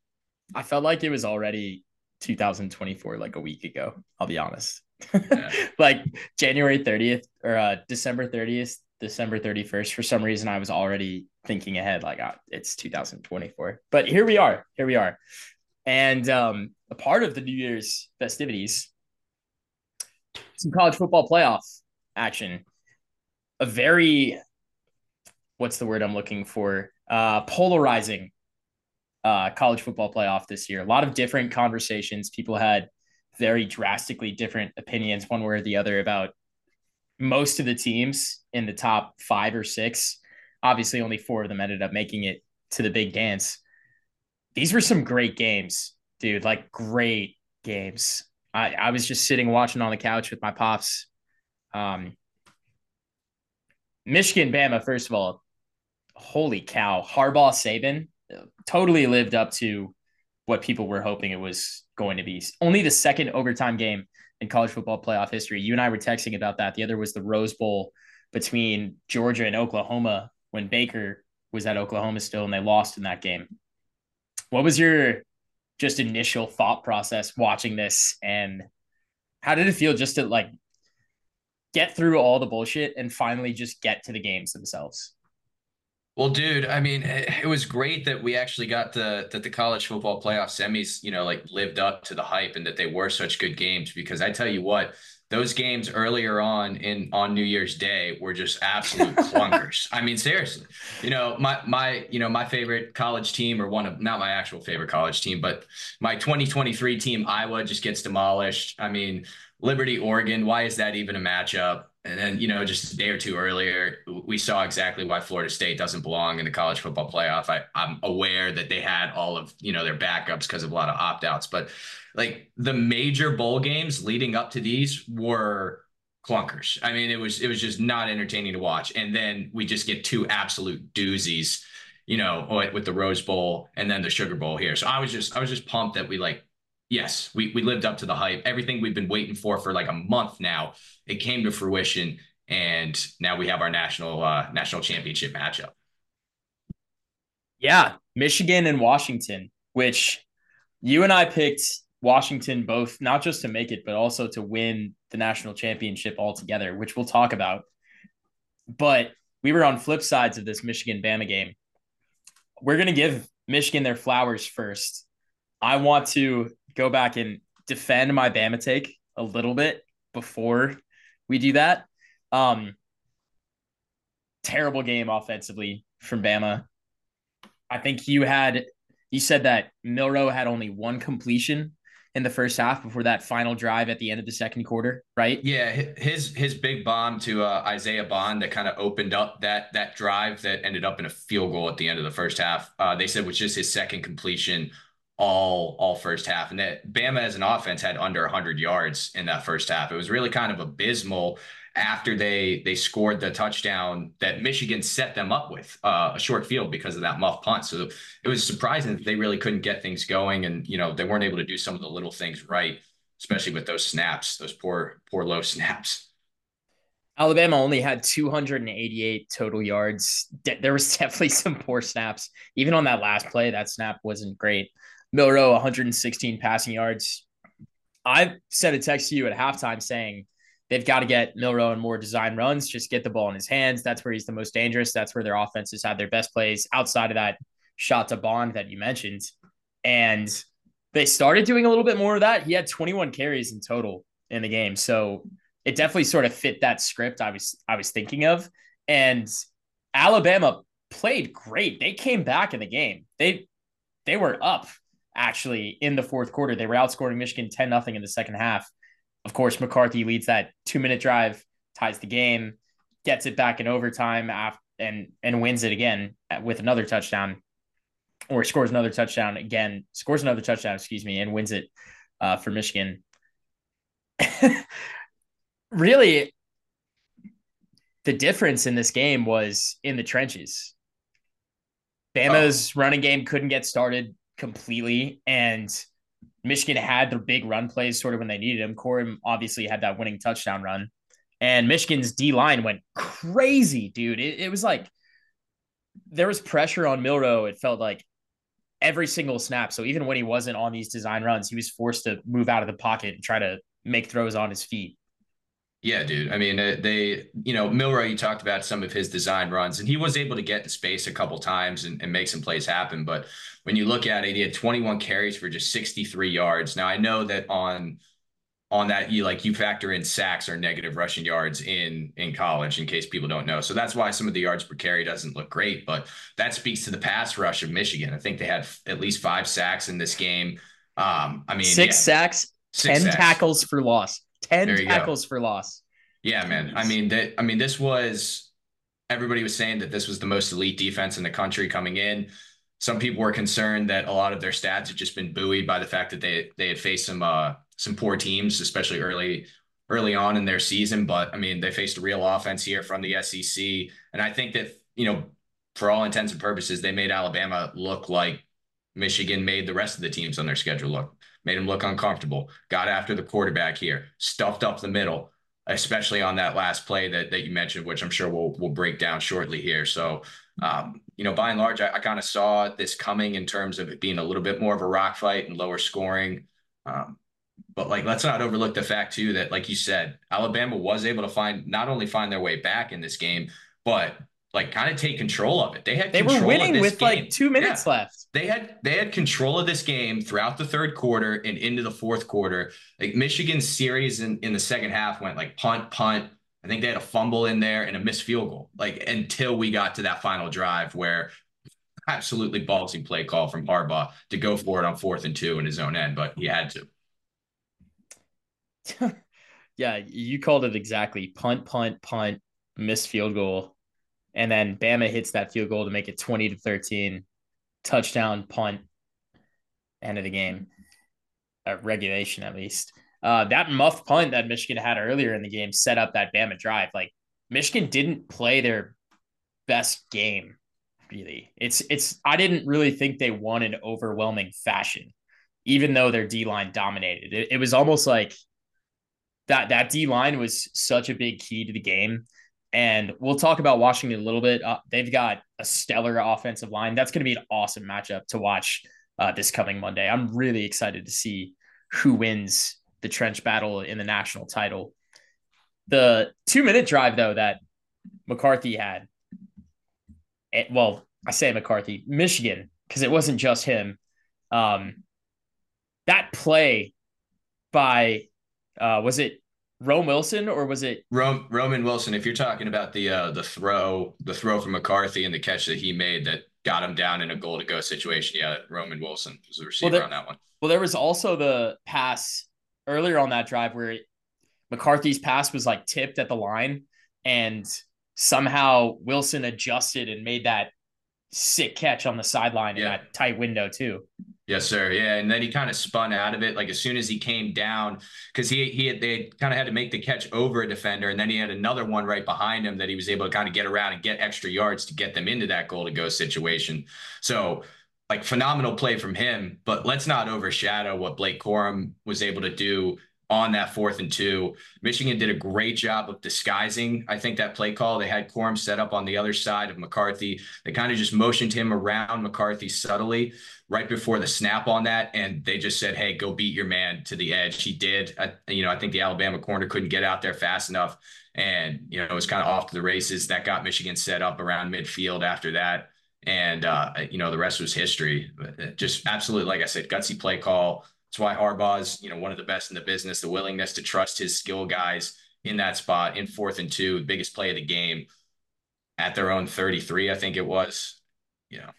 I felt like it was already 2024 like a week ago. I'll be honest. Yeah. like January 30th or uh, December 30th, December 31st. For some reason, I was already thinking ahead, like oh, it's 2024. But here we are. Here we are. And um, a part of the New Year's festivities, some college football playoff action. A very, what's the word I'm looking for? Uh, polarizing uh, college football playoff this year. A lot of different conversations. People had very drastically different opinions, one way or the other, about most of the teams in the top five or six. Obviously, only four of them ended up making it to the big dance. These were some great games, dude. Like great games. I, I was just sitting watching on the couch with my pops. Um, Michigan, Bama, first of all, holy cow. Harbaugh, Saban, totally lived up to what people were hoping it was going to be. Only the second overtime game in college football playoff history. You and I were texting about that. The other was the Rose Bowl between Georgia and Oklahoma when Baker was at Oklahoma still and they lost in that game. What was your just initial thought process watching this and how did it feel just to like get through all the bullshit and finally just get to the games themselves? Well, dude, I mean, eh, it was great that we actually got the that the college football playoff semis, you know, like lived up to the hype and that they were such good games because I tell you what, those games earlier on in on New Year's Day were just absolute clunkers. I mean, seriously, you know, my my you know my favorite college team or one of not my actual favorite college team, but my 2023 team Iowa just gets demolished. I mean, Liberty Oregon, why is that even a matchup? And then, you know, just a day or two earlier, we saw exactly why Florida State doesn't belong in the college football playoff. I, I'm aware that they had all of, you know, their backups because of a lot of opt outs, but like the major bowl games leading up to these were clunkers. I mean, it was, it was just not entertaining to watch. And then we just get two absolute doozies, you know, with the Rose Bowl and then the Sugar Bowl here. So I was just, I was just pumped that we like yes, we we lived up to the hype. Everything we've been waiting for for like a month now, it came to fruition, and now we have our national uh, national championship matchup. Yeah, Michigan and Washington, which you and I picked Washington both not just to make it, but also to win the national championship altogether, which we'll talk about. But we were on flip sides of this Michigan Bama game. We're to give Michigan their flowers first. I want to go back and defend my Bama take a little bit before we do that. Um, terrible game offensively from Bama. I think you had you said that Milroe had only one completion in the first half before that final drive at the end of the second quarter, right? Yeah, his his big bomb to uh, Isaiah Bond that kind of opened up that that drive that ended up in a field goal at the end of the first half. Uh, they said was just his second completion all all first half. And that Bama as an offense had under 100 yards in that first half. It was really kind of abysmal after they they scored the touchdown that Michigan set them up with uh, a short field because of that muff punt. So it was surprising that they really couldn't get things going, and you know they weren't able to do some of the little things right, especially with those snaps, those poor poor low snaps. Alabama only had 288 total yards. There was definitely some poor snaps. Even on that last play, that snap wasn't great. Milroe, 116 passing yards. I sent a text to you at halftime saying they've got to get Milroe in more design runs, just get the ball in his hands. That's where he's the most dangerous. That's where their offenses have their best plays outside of that shot to Bond that you mentioned. And they started doing a little bit more of that. He had 21 carries in total in the game. So it definitely sort of fit that script I was I was thinking of. And Alabama played great. They came back in the game. They they were up actually in the fourth quarter. They were outscoring Michigan 10 nothing in the second half. Of course, McCarthy leads that two minute drive, ties the game, gets it back in overtime after, and and wins it again with another touchdown, or scores another touchdown again, scores another touchdown, excuse me, and wins it uh, for Michigan. really, the difference in this game was in the trenches. Bama's oh. running game couldn't get started completely. And Michigan had their big run plays sort of when they needed them. Corum obviously had that winning touchdown run. And Michigan's D line went crazy, dude. It, it was like there was pressure on Milroe. It felt like every single snap. So even when he wasn't on these design runs, he was forced to move out of the pocket and try to make throws on his feet. Yeah, dude. I mean, they, you know, Milroe, you talked about some of his design runs, and he was able to get in space a couple times and, and make some plays happen. But when you look at it, he had 21 carries for just 63 yards. Now, I know that on on that you like you factor in sacks or negative rushing yards in in college in case people don't know so that's why some of the yards per carry doesn't look great but that speaks to the pass rush of michigan i think they had at least five sacks in this game um i mean six yeah, sacks six 10 sacks. tackles for loss 10 tackles go. for loss. Yeah, man. I mean that I mean this was everybody was saying that this was the most elite defense in the country coming in. Some people were concerned that a lot of their stats had just been buoyed by the fact that they they had faced some uh some poor teams, especially early early on in their season. But I mean, they faced a real offense here from the SEC, and I think that you know, for all intents and purposes, they made Alabama look like Michigan made the rest of the teams on their schedule look made him look uncomfortable, got after the quarterback here, stuffed up the middle, especially on that last play that, that you mentioned, which I'm sure we'll, we'll break down shortly here. So, um, you know, by and large, I, I kind of saw this coming in terms of it being a little bit more of a rock fight and lower scoring. Um, but like, let's not overlook the fact too that, like you said, Alabama was able to find not only find their way back in this game, but like kind of take control of it. They had they were winning with game. like two minutes yeah. left. They had they had control of this game throughout the third quarter and into the fourth quarter. Like Michigan's series in, in the second half went like punt, punt. I think they had a fumble in there and a missed field goal. Like until we got to that final drive where absolutely ballsy play call from Harbaugh to go for it on fourth and two in his own end, but he had to. yeah, you called it exactly. Punt, punt, punt, missed field goal and then Bama hits that field goal to make it 20 to 13, touchdown, punt, end of the game, uh, regulation at least. Uh, that muff punt that Michigan had earlier in the game set up that Bama drive. Like Michigan didn't play their best game, really. It's it's I didn't really think they won in overwhelming fashion, even though their D line dominated. It, it was almost like that that D line was such a big key to the game and we'll talk about Washington a little bit. Uh, they've got a stellar offensive line. That's going to be an awesome matchup to watch uh, this coming Monday. I'm really excited to see who wins the trench battle in the national title. The two minute drive, though, that McCarthy had, it, eh, well, I say McCarthy, Michigan, because it wasn't just him. Um, that play by, uh, was it Rome Wilson or was it Rome, Roman Wilson? If you're talking about the uh, the throw, the throw from McCarthy and the catch that he made that got him down in a goal to go situation, yeah, Roman Wilson was the receiver well, there, on that one. Well, there was also the pass earlier on that drive where McCarthy's pass was like tipped at the line, and somehow Wilson adjusted and made that sick catch on the sideline yeah. in that tight window too. Yes, sir. Yeah, and then he kind of spun out of it. Like as soon as he came down, because he he had, they kind of had to make the catch over a defender, and then he had another one right behind him that he was able to kind of get around and get extra yards to get them into that goal to go situation. So, like phenomenal play from him. But let's not overshadow what Blake Corum was able to do on that fourth and two. Michigan did a great job of disguising, I think, that play call. They had Corum set up on the other side of McCarthy. They kind of just motioned him around McCarthy subtly right before the snap on that, and they just said, "Hey, go beat your man to the edge." He did. I, you know, I think the Alabama corner couldn't get out there fast enough, and you know, it was kind of off to the races. That got Michigan set up around midfield after that, and uh, you know, the rest was history. Uh, just absolutely, like I said, gutsy play call. That's why Harbaugh's, you know, one of the best in the business. The willingness to trust his skill guys in that spot in fourth and two, biggest play of the game at their own 33, I think it was. You know,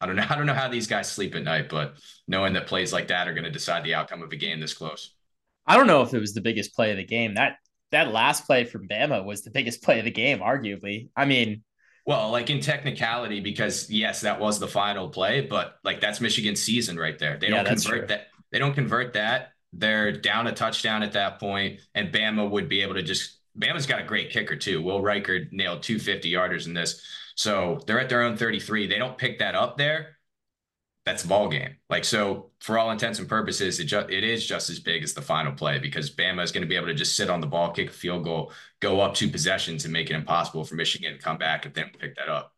I don't know. I don't know how these guys sleep at night, but knowing that plays like that are going to decide the outcome of a game this close. I don't know if it was the biggest play of the game. That that last play from Bama was the biggest play of the game, arguably. I mean, well, like in technicality, because yes, that was the final play, but like that's Michigan's season right there. They don't convert that. They don't convert that. They're down a touchdown at that point, and Bama would be able to just. Bama's got a great kicker too. Will Reichard nailed two 50 yarders in this. So they're at their own 33. They don't pick that up there. That's ball game. Like so, for all intents and purposes, it just it is just as big as the final play because Bama is going to be able to just sit on the ball, kick a field goal, go up two possessions, and make it impossible for Michigan to come back if they don't pick that up.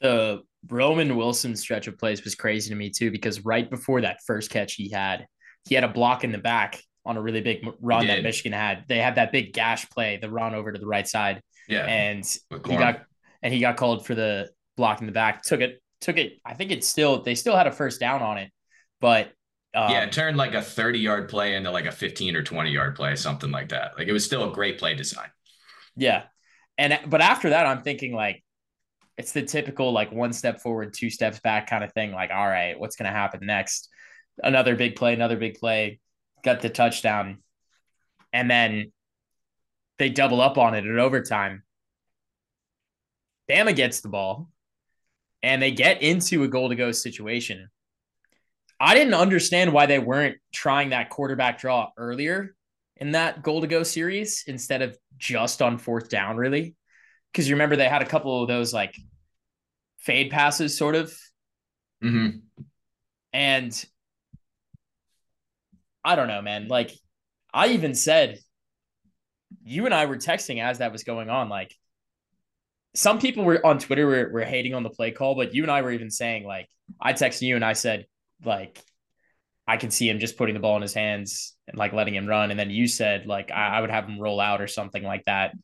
The Roman Wilson's stretch of plays was crazy to me too because right before that first catch he had, he had a block in the back on a really big run that Michigan had. They had that big gash play, the run over to the right side. Yeah. And he got and he got called for the block in the back. Took it, took it. I think it's still they still had a first down on it, but um, yeah, it turned like a 30 yard play into like a 15 or 20 yard play, something like that. Like it was still a great play design. Yeah. And but after that, I'm thinking like it's the typical like one step forward, two steps back kind of thing. Like, all right, what's gonna happen next? Another big play, another big play, got the touchdown. And then they double up on it at overtime. Bama gets the ball and they get into a goal to go situation. I didn't understand why they weren't trying that quarterback draw earlier in that goal to go series instead of just on fourth down, really. Because you remember they had a couple of those like fade passes, sort of. Mm-hmm. And I don't know, man. Like, I even said, you and I were texting as that was going on. Like, some people were on Twitter were, were hating on the play call, but you and I were even saying like I texted you and I said like I can see him just putting the ball in his hands and like letting him run, and then you said like I, I would have him roll out or something like that.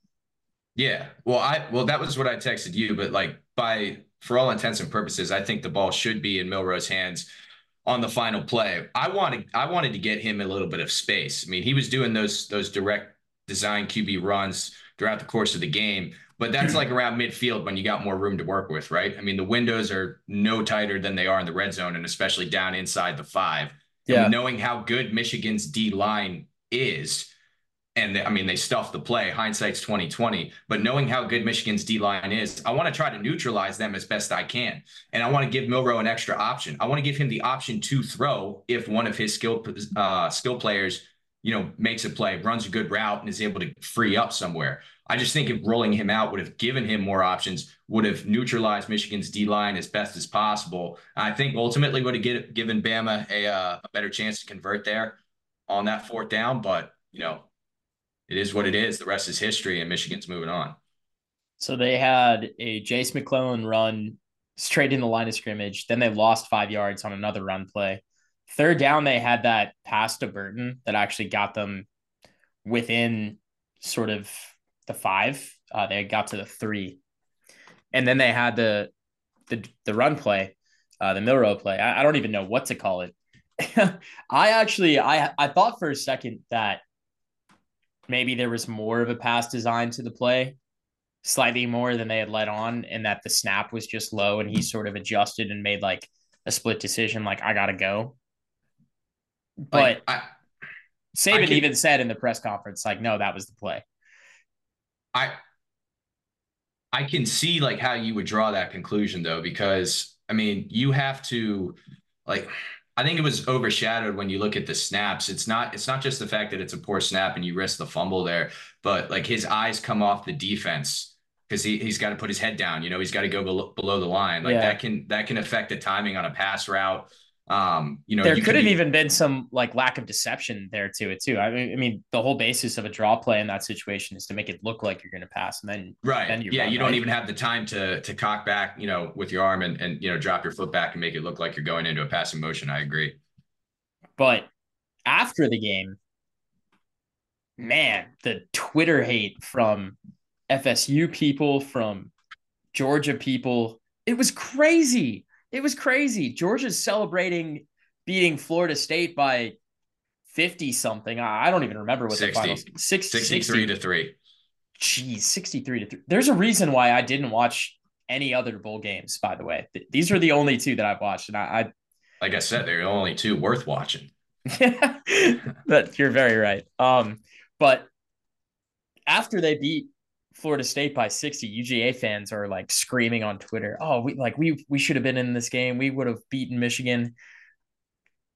Yeah. Well, I well that was what I texted you, but like by for all intents and purposes, I think the ball should be in Milroe's hands on the final play. I wanted I wanted to get him a little bit of space. I mean, he was doing those those direct design QB runs throughout the course of the game, but that's like around midfield when you got more room to work with, right? I mean, the windows are no tighter than they are in the red zone and especially down inside the 5. Yeah. And knowing how good Michigan's D line is, and they, I mean they stuffed the play. Hindsight's twenty twenty, but knowing how good Michigan's D line is, I want to try to neutralize them as best I can, and I want to give Milroe an extra option. I want to give him the option to throw if one of his skill uh, skill players, you know, makes a play, runs a good route, and is able to free up somewhere. I just think if rolling him out would have given him more options, would have neutralized Michigan's D line as best as possible. I think ultimately would have get, given Bama a, uh, a better chance to convert there on that fourth down, but you know it is what it is. The rest is history, and Michigan's moving on. So they had a Jase McClellan run straight in the line of scrimmage. Then they lost five yards on another run play. Third down, they had that pass to Burton that actually got them within sort of the five. Uh, they got to the three, and then they had the the the run play, uh, the Milroe play. I, I don't even know what to call it. I actually I I thought for a second that maybe there was more of a pass design to the play, slightly more than they had let on, and that the snap was just low and he sort of adjusted and made like a split decision, like I gotta go. But like, I, Saban can, even said in the press conference, like, no, that was the play. I I can see like how you would draw that conclusion though, because I mean, you have to like I think it was overshadowed when you look at the snaps. It's not it's not just the fact that it's a poor snap and you risk the fumble there, but like his eyes come off the defense because he he's got to put his head down. You know, he's got to go below, below the line. Like yeah. that can that can affect the timing on a pass route. Um, you know, there you could have be... even been some like lack of deception there to it too. I mean, I mean, the whole basis of a draw play in that situation is to make it look like you're going to pass, and then right, then yeah, you don't even have the time to to cock back, you know, with your arm and and you know drop your foot back and make it look like you're going into a passing motion. I agree. But after the game, man, the Twitter hate from FSU people, from Georgia people, it was crazy it was crazy. Georgia's celebrating beating Florida State by 50 something. I don't even remember what 60. the final 60, 63 60. to 3. Jeez, 63 to 3. There's a reason why I didn't watch any other bowl games, by the way. These are the only two that I've watched. And I, I like I said, they're the only two worth watching. but you're very right. Um, but after they beat Florida State by 60, UGA fans are like screaming on Twitter, "Oh, we like we we should have been in this game. We would have beaten Michigan."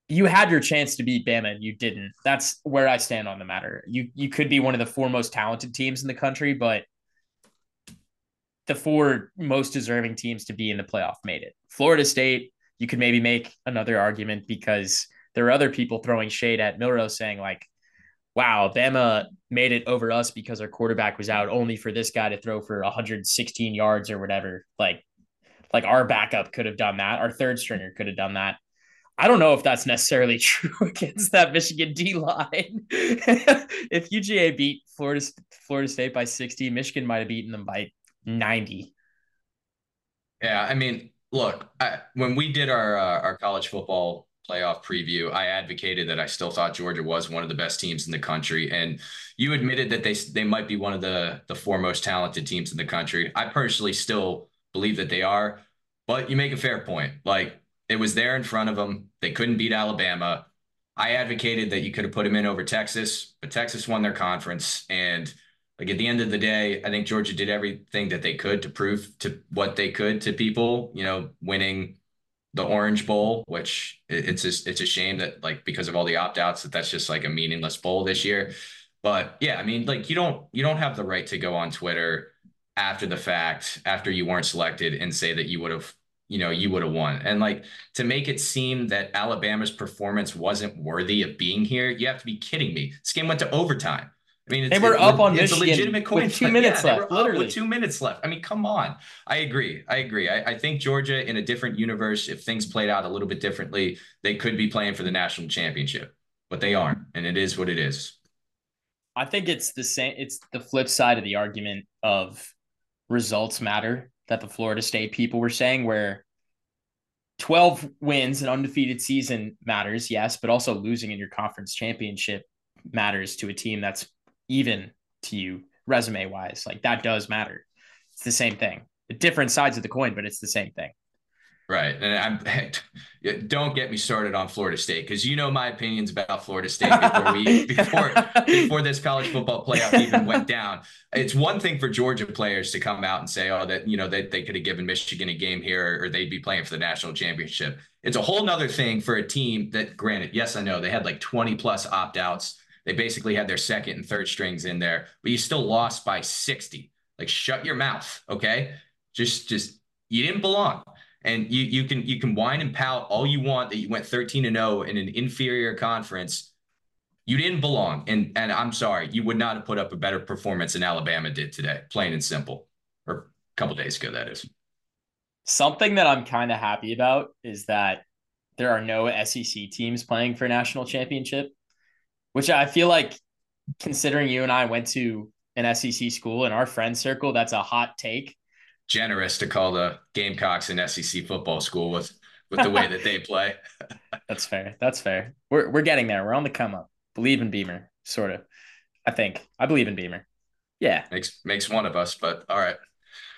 You had your chance to beat Bama and you didn't. That's where I stand on the matter. You you could be one of the four most talented teams in the country, but the four most deserving teams to be in the playoff made it. Florida State, you could maybe make another argument because there are other people throwing shade at Milroe saying like wow, Bama made it over us because our quarterback was out, only for this guy to throw for 116 yards or whatever. Like, like our backup could have done that. Our third stringer could have done that. I don't know if that's necessarily true against that Michigan D line. if UGA beat Florida Florida State by 60, Michigan might have beaten them by 90. Yeah, I mean, look, I, when we did our uh, our college football playoff preview, I advocated that I still thought Georgia was one of the best teams in the country, and you admitted that they they might be one of the the four most talented teams in the country. I personally still believe that they are, but you make a fair point. Like it was there in front of them, they couldn't beat Alabama. I advocated that you could have put them in over Texas, but Texas won their conference, and like at the end of the day, I think Georgia did everything that they could to prove to what they could to people. You know, winning the Orange Bowl, which it's just, it's a shame that like because of all the opt outs that that's just like a meaningless bowl this year. But yeah, I mean, like you don't you don't have the right to go on Twitter after the fact, after you weren't selected, and say that you would have you know you would have won. And like to make it seem that alabama's performance wasn't worthy of being here you have to be kidding me. This game went to overtime I mean, they were up on it's Michigan a legitimate coin with two minutes yeah, left. Literally, with two minutes left. I mean, come on. I agree. I agree. I, I, think Georgia, in a different universe, if things played out a little bit differently, they could be playing for the national championship, but they aren't, and it is what it is. I think it's the same. It's the flip side of the argument of results matter that the Florida State people were saying, where 12 wins, an undefeated season matters, yes, but also losing in your conference championship matters to a team that's even to you resume wise. Like that does matter. It's the same thing. Different sides of the coin, but it's the same thing. Right. And I'm don't get me started on Florida State because you know my opinions about Florida State before we before before this college football playoff even went down. It's one thing for Georgia players to come out and say, oh, that you know, they, they could have given Michigan a game here or they'd be playing for the national championship. It's a whole nother thing for a team that granted, yes, I know they had like 20 plus opt-outs. They basically had their second and third strings in there, but you still lost by 60. Like shut your mouth. Okay. Just just you didn't belong. And you you can you can whine and pout all you want that you went 13 and 0 in an inferior conference. You didn't belong. And and I'm sorry, you would not have put up a better performance than Alabama did today, plain and simple. Or a couple days ago, that is. Something that I'm kind of happy about is that there are no SEC teams playing for national championship, which I feel like considering you and I went to an SEC school in our friend circle, that's a hot take generous to call the Gamecocks an SEC football school with with the way that they play. That's fair. That's fair. We're we're getting there. We're on the come up. Believe in Beamer, sort of. I think I believe in Beamer. Yeah, makes makes one of us, but all right.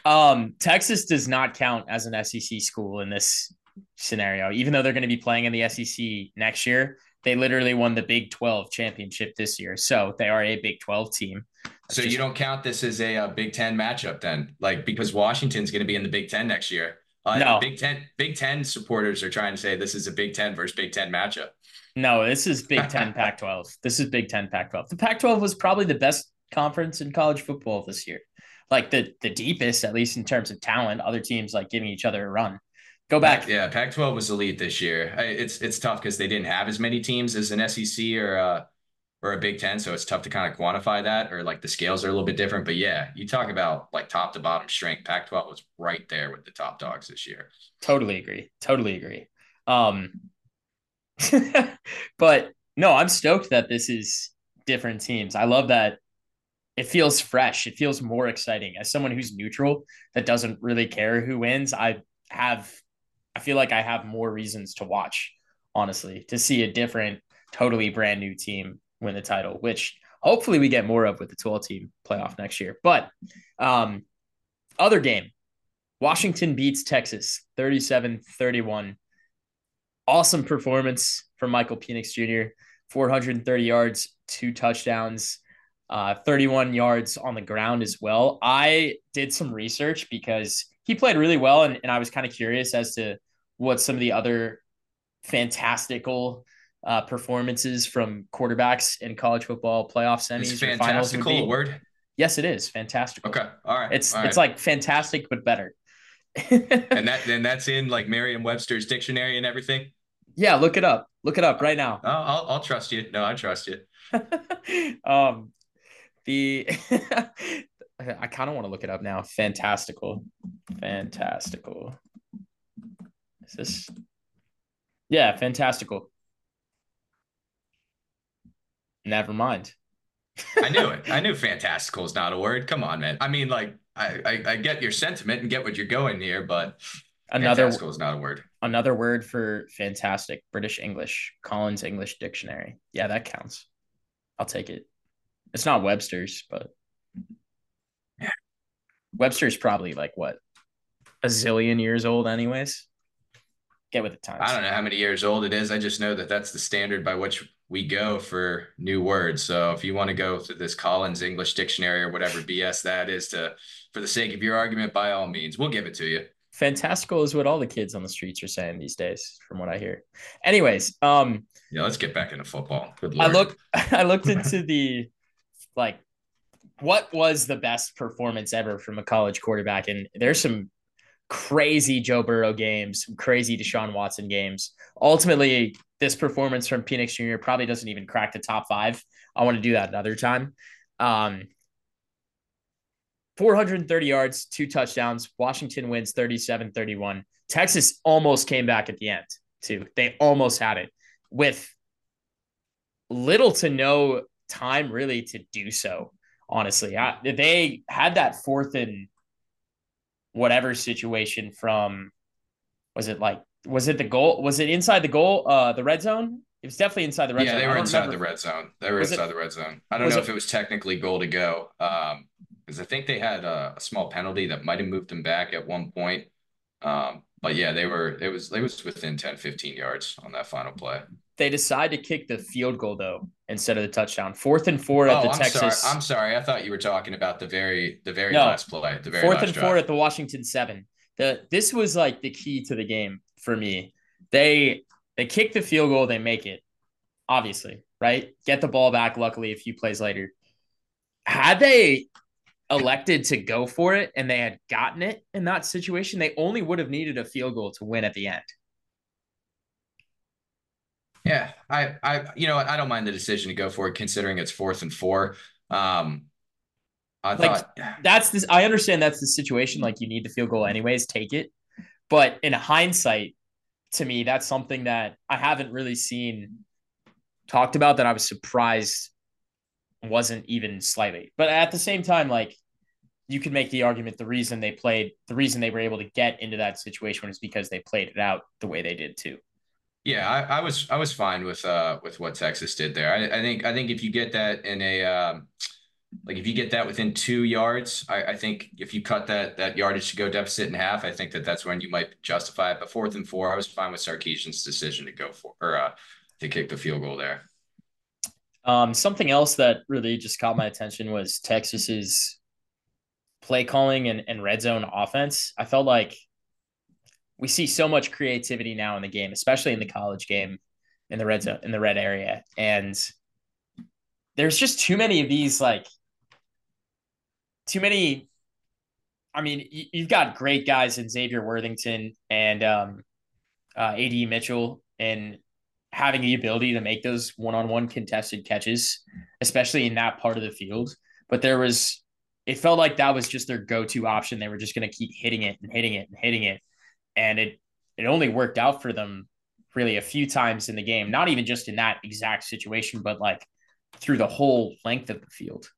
Um, Texas does not count as an SEC school in this scenario, even though they're going to be playing in the SEC next year. They literally won the Big 12 championship this year. So they are a Big 12 team. So just, you don't count this as a, a, uh, Big Ten matchup then, like because Washington's going to be in the Big Ten next year. Uh, no, Big Ten Big Ten supporters are trying to say this is a Big Ten versus Big Ten matchup. No, this is Big Ten Pac-12. This is Big Ten Pac-12. The Pac-12 was probably the best conference in college football this year, like the the deepest, at least in terms of talent. Other teams like giving each other a run. Go back. Yeah, Pac-12 was elite this year. It's it's tough because they didn't have as many teams as an SEC or. Uh, or a Big Ten, so it's tough to kind of quantify that, or like the scales are a little bit different. But yeah, you talk about like top to bottom strength. Pac-12 was right there with the top dogs this year. Totally agree. Totally agree. Um, but no, I'm stoked that this is different teams. I love that it feels fresh. It feels more exciting. As someone who's neutral that doesn't really care who wins, I have I feel like I have more reasons to watch, honestly, to see a different, totally brand new team win the title, which hopefully we get more of with the 12 team playoff next year. But um, other game, Washington beats Texas 37 31. Awesome performance from Michael Penix Jr. 430 yards, two touchdowns, uh, 31 yards on the ground as well. I did some research because he played really well, and, and I was kind of curious as to what some of the other fantastical uh, performances from quarterbacks in college football playoff semis is fantastical a word? Yes, it is fantastic. Okay, all right. It's all it's right. like fantastic but better. and that and that's in like Merriam-Webster's dictionary and everything. Yeah, look it up. Look it up right now. Oh, I'll I'll trust you. No, I trust you. um, the I kind of want to look it up now. Fantastical, fantastical. Is this? Yeah, fantastical. Never mind. I knew it. I knew fantastical is not a word. Come on, man. I mean, like, I, I, I get your sentiment and get what you're going here, but another fantastical is not a word. Another word for fantastic, British English, Collins English Dictionary. Yeah, that counts. I'll take it. It's not Webster's, but yeah. Webster's probably like what a zillion years old, anyways. Get with the times. I don't know how many years old it is. I just know that that's the standard by which we go for new words. So if you want to go through this Collins English dictionary or whatever BS that is to for the sake of your argument, by all means, we'll give it to you. Fantastical is what all the kids on the streets are saying these days, from what I hear. Anyways, um yeah, let's get back into football. I looked I looked into the like what was the best performance ever from a college quarterback, and there's some crazy Joe Burrow games, some crazy Deshaun Watson games. Ultimately, this performance from Penix Jr. probably doesn't even crack the top five. I want to do that another time. Um, 430 yards, two touchdowns. Washington wins 37 31. Texas almost came back at the end, too. They almost had it with little to no time really to do so. Honestly, I, they had that fourth and whatever situation from was it like was it the goal was it inside the goal uh the red zone it was definitely inside the red yeah, zone. Yeah, they were inside the red zone. They were Was inside it- the red zone. I don't know it- if it was technically goal to go, um, because I think they had a, a small penalty that might have moved them back at one point. Um, but yeah, they were. It was. They was within 10, 15 yards on that final play. They decide to kick the field goal though instead of the touchdown. Fourth and four at oh, the I'm Texas. sorry. I'm sorry. I thought you were talking about the very, the very No. last play. The very fourth and four at the Washington seven. The this was like the key to the game for me. They they kick the field goal, they make it. Obviously, right? Get the ball back. Luckily, a few plays later, had they elected to go for it and they had gotten it in that situation, they only would have needed a field goal to win at the end. Yeah, I, I, you know, I don't mind the decision to go for it, considering it's fourth and four. Um, I Like, thought, That's this. I understand that's the situation. Like you need the field goal anyways. Take it. But in hindsight, to me, that's something that I haven't really seen talked about that I was surprised wasn't even slightly. But at the same time, like you could make the argument the reason they played, the reason they were able to get into that situation was because they played it out the way they did too. Yeah, I, I was, I was fine with, uh, with what Texas did there. I, I think, I think if you get that in a, um, like if you get that within two yards, I, I think if you cut that that yardage to go deficit in half, I think that that's when you might justify it. But fourth and four, I was fine with Sarkisian's decision to go for or uh, to kick the field goal there. Um, something else that really just caught my attention was Texas's play calling and, and red zone offense. I felt like we see so much creativity now in the game, especially in the college game in the red zone in the red area. And there's just too many of these like too many I mean, you, you've got great guys in Xavier Worthington and um, uh, AD Mitchell and having the ability to make those one-on-one contested catches, especially in that part of the field. But there was, it felt like that was just their go-to option. They were just going to keep hitting it and hitting it and hitting it, and it it only worked out for them really a few times in the game. Not even just in that exact situation, but like through the whole length of the field.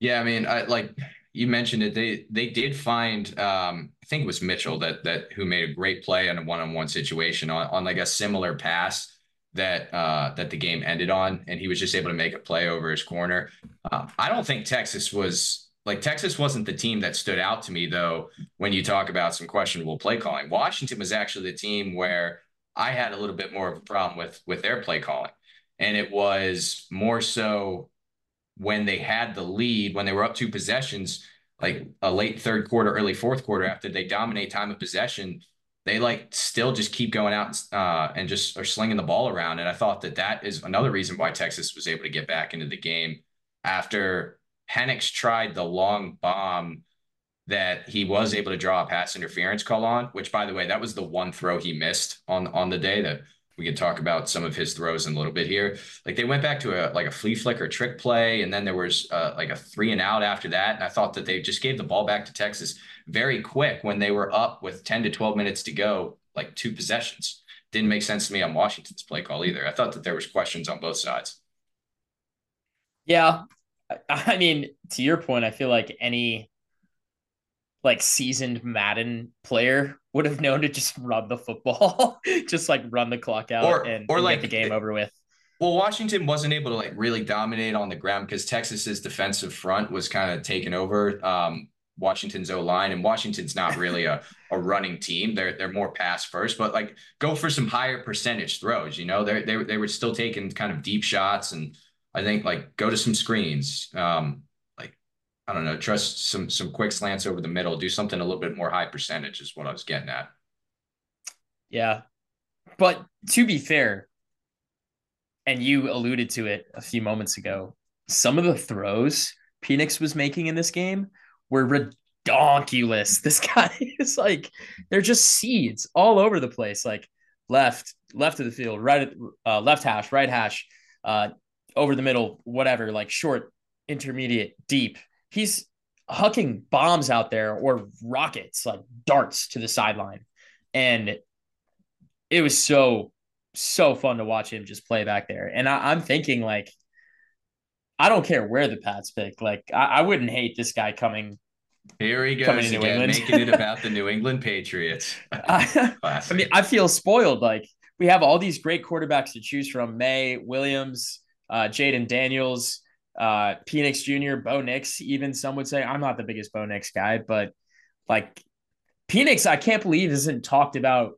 Yeah, I mean, I like you mentioned it. They they did find um I think it was Mitchell that that who made a great play in a one-on-one situation on, on like a similar pass that uh that the game ended on and he was just able to make a play over his corner. Um, I don't think Texas was like Texas wasn't the team that stood out to me though when you talk about some questionable play calling. Washington was actually the team where I had a little bit more of a problem with with their play calling. And it was more so when they had the lead, when they were up two possessions, like a late third quarter, early fourth quarter, after they dominate time of possession, they like still just keep going out uh, and just are slinging the ball around. And I thought that that is another reason why Texas was able to get back into the game after Penix tried the long bomb that he was able to draw a pass interference call on, which by the way, that was the one throw he missed on on the day that we could talk about some of his throws in a little bit here. Like they went back to a like a flea flicker trick play, and then there was uh, like a three and out after that. And I thought that they just gave the ball back to Texas very quick when they were up with 10 to 12 minutes to go, like two possessions. Didn't make sense to me on Washington's play call either. I thought that there was questions on both sides. Yeah. I- mean, to your point, I feel like any like seasoned Madden player would have known to just run the football, just like run the clock out Or- and, or and like- get the game over with. Well, Washington wasn't able to like really dominate on the ground because Texas's defensive front was kind of taken over um, Washington's O line, and Washington's not really a, a running team. They're they're more pass first, but like go for some higher percentage throws. You know, they they they were still taking kind of deep shots, and I think like go to some screens. Um, like I don't know, trust some some quick slants over the middle. Do something a little bit more high percentage is what I was getting at. Yeah. But to be fair, and you alluded to it a few moments ago, some of the throws Penix was making in this game were redonkulous. This guy is like, they're just seeds all over the place, like left, left of the field, right, uh, left hash, right hash, uh, over the middle, whatever, like short, intermediate, deep. He's hucking bombs out there or rockets, like darts to the sideline. And it was so so fun to watch him just play back there. And I, I'm thinking like I don't care where the Pats pick. Like I, I wouldn't hate this guy coming. Here he goes again, making it about the New England Patriots. I, I mean, I feel spoiled. Like we have all these great quarterbacks to choose from: Maye, Williams, uh, Jayden Daniels, uh, Penix Jr., Bo Nix. Even some would say I'm not the biggest Bo Nix guy, but like Penix, I can't believe isn't talked about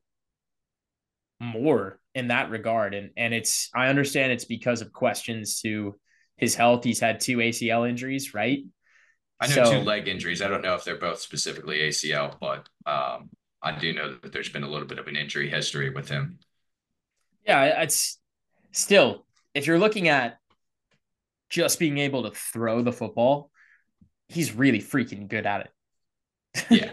more in that regard. And and it's I understand it's because of questions to his health. He's had two ACL injuries, right? I know so, two leg injuries. I don't know if they're both specifically ACL, but um, I do know that there's been a little bit of an injury history with him. Yeah, it's still if you're looking at just being able to throw the football, he's really freaking good at it. yeah.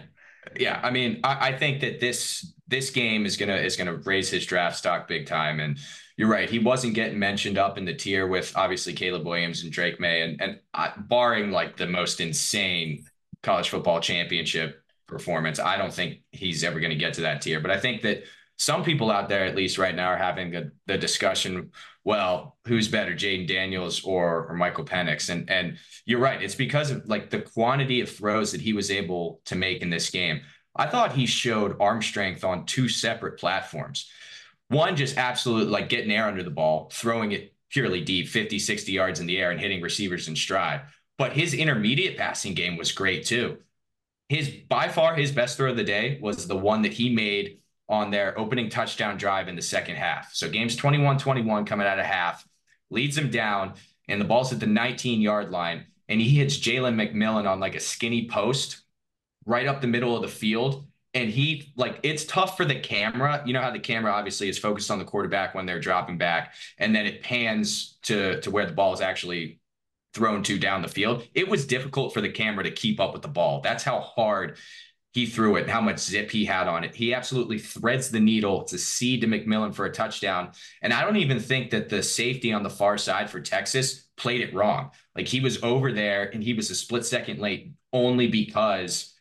Yeah. I mean, I, I think that this this game is gonna is gonna raise his draft stock big time. And you're right, he wasn't getting mentioned up in the tier with obviously Caleb Williams and Drake Maye, and and uh, barring like the most insane college football championship performance, I don't think he's ever to get to that tier. But I think that some people out there, at least right now, are having the discussion. Well, who's better, Jayden Daniels or, or Michael Penix? And and you're right. It's because of like the quantity of throws that he was able to make in this game. I thought he showed arm strength on two separate platforms. One, just absolutely like getting air under the ball, throwing it purely deep, 50, 60 yards in the air and hitting receivers in stride. But his intermediate passing game was great too. His by far his best throw of the day was the one that he made on their opening touchdown drive in the second half. So game's 21 21 coming out of half, leads him down, and the ball's at the 19 yard line. And he hits Jalen McMillan on like a skinny post right up the middle of the field. And he like it's tough for the camera. You know how the camera obviously is focused on the quarterback when they're dropping back, and then it pans to to where the ball is actually thrown to down the field. It was difficult for the camera to keep up with the ball. That's how hard he threw it, how much zip he had on it. He absolutely threads the needle to seed to McMillan for a touchdown. And I don't even think that the safety on the far side for Texas played it wrong. Like he was over there and he was a split second late only because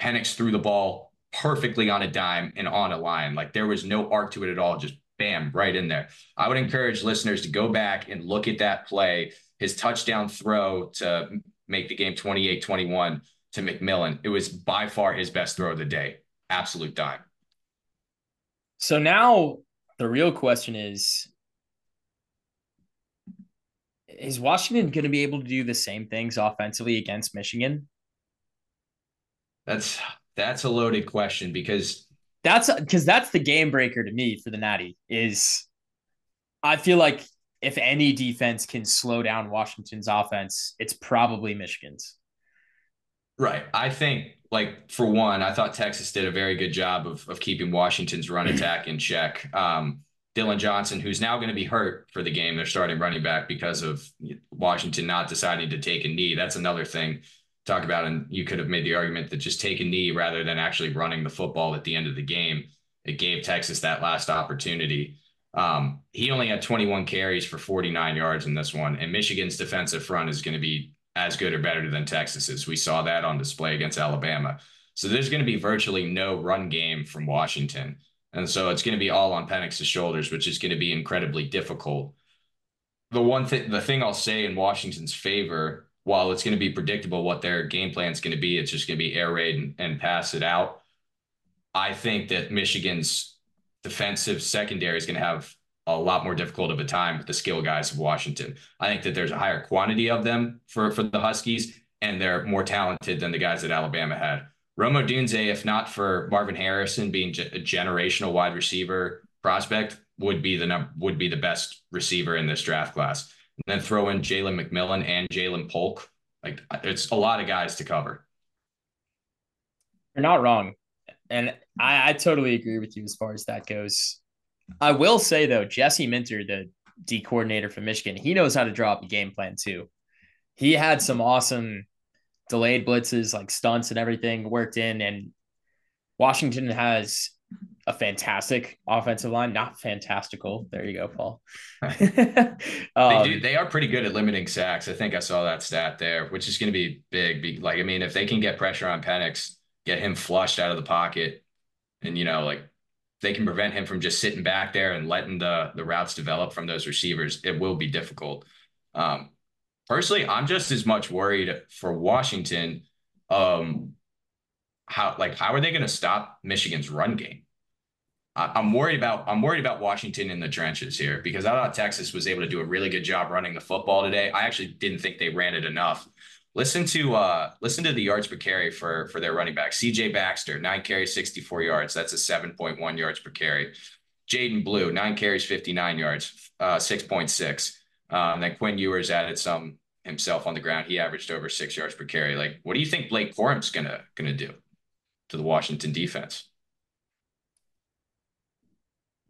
Penix threw the ball perfectly on a dime and on a line. Like there was no arc to it at all, just bam, right in there. I would encourage listeners to go back and look at that play, his touchdown throw to make the game 28 21 to McMillan. It was by far his best throw of the day. Absolute dime. So now the real question is Is Washington going to be able to do the same things offensively against Michigan? That's that's a loaded question because that's because that's the game breaker to me for the Natty is I feel like if any defense can slow down Washington's offense, it's probably Michigan's. Right. I think like for one, I thought Texas did a very good job of of keeping Washington's run attack in check. Um, Dillon Johnson, who's now going to be hurt for the game, they're starting running back because of Washington not deciding to take a knee. That's another thing talk about. And you could have made the argument that just take a knee rather than actually running the football at the end of the game. It gave Texas that last opportunity. Um, he only had 21 carries for 49 yards in this one, and Michigan's defensive front is going to be as good or better than Texas Texas's. We saw that on display against Alabama. So there's going to be virtually no run game from Washington. And so it's going to be all on Penix's shoulders, which is going to be incredibly difficult. The one thing, the thing I'll say in Washington's favor, while it's going to be predictable what their game plan is going to be, it's just going to be air raid and, and pass it out. I think that Michigan's defensive secondary is going to have a lot more difficult of a time with the skill guys of Washington. I think that there's a higher quantity of them for, for the Huskies, and they're more talented than the guys that Alabama had. Rome Odunze, if not for Marvin Harrison being a generational wide receiver prospect, would be the num- would be the best receiver in this draft class. And then throw in Jalen McMillan and Ja'Lynn Polk. Like it's a lot of guys to cover. You're not wrong. And I, I totally agree with you as far as that goes. I will say though, Jesse Minter, the D coordinator for Michigan, he knows how to draw up a game plan too. He had some awesome delayed blitzes, like stunts and everything worked in. And Washington has a fantastic offensive line, not fantastical. There you go, Paul. um, they do. They are pretty good at limiting sacks. I think I saw that stat there, which is going to be big. Like, I mean, if they can get pressure on Penix, get him flushed out of the pocket, and you know, like they can prevent him from just sitting back there and letting the the routes develop from those receivers, it will be difficult. Um, personally, I'm just as much worried for Washington. Um, how like how are they going to stop Michigan's run game? I, am worried about I'm worried about Washington in the trenches here because I thought Texas was able to do a really good job running the football today. I actually didn't think they ran it enough. Listen to uh listen to the yards per carry for for their running back. CJ Baxter, nine carries, 64 yards. That's a 7.1 yards per carry. Jaydon Blue, nine carries, 59 yards, uh, 6.6. Um, then Quinn Ewers added some himself on the ground. He averaged over six yards per carry. Like, what do you think Blake Corum's gonna gonna do to the Washington defense?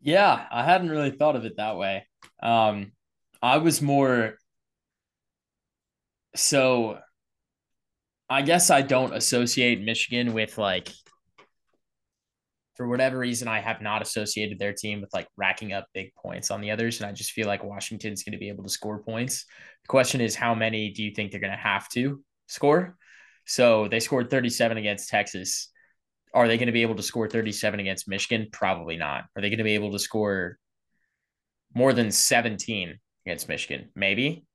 Yeah, I hadn't really thought of it that way. Um, I was more so I guess I don't associate Michigan with like for whatever reason I have not associated their team with like racking up big points on the others and I just feel like Washington's going to be able to score points. The question is how many do you think they're going to have to score? So they scored 37 against Texas. Are they going to be able to score 37 against Michigan? Probably not. Are they going to be able to score more than 17 against Michigan? Maybe.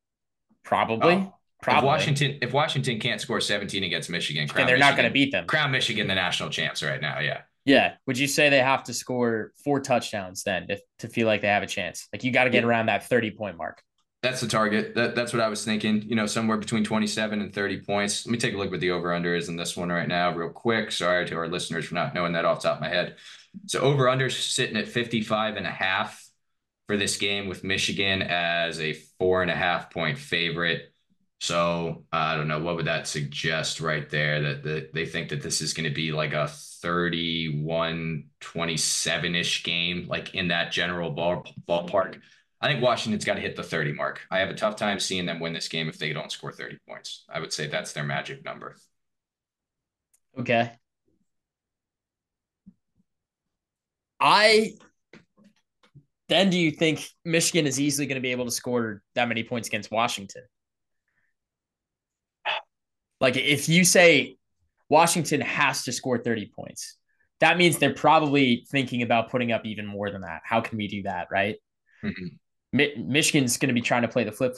Probably. Oh, Probably. If Washington, if Washington can't score 17 against Michigan, then they're Michigan, not going to beat them. Crown Michigan the national champs right now. Yeah. Yeah. Would you say they have to score four touchdowns then to, to feel like they have a chance? Like you got to get around that 30 point mark. That's the target. That, that's what I was thinking. You know, somewhere between 27 and 30 points. Let me take a look what the over under is in this one right now, real quick. Sorry to our listeners for not knowing that off top of my head. So over under sitting at 55 and a half for this game with Michigan as a four and a half point favorite. So I don't know what would that suggest right there that, that they think that this is going to be like a 31 27 ish game, like in that general ball, ballpark. I think Washington's got to hit the 30 mark. I have a tough time seeing them win this game if they don't score 30 points. I would say that's their magic number. Okay. I then do you think Michigan is easily going to be able to score that many points against Washington? Like if you say Washington has to score 30 points, that means they're probably thinking about putting up even more than that. How can we do that, right? Mm-hmm. Mi- Michigan's going to be trying to play the flip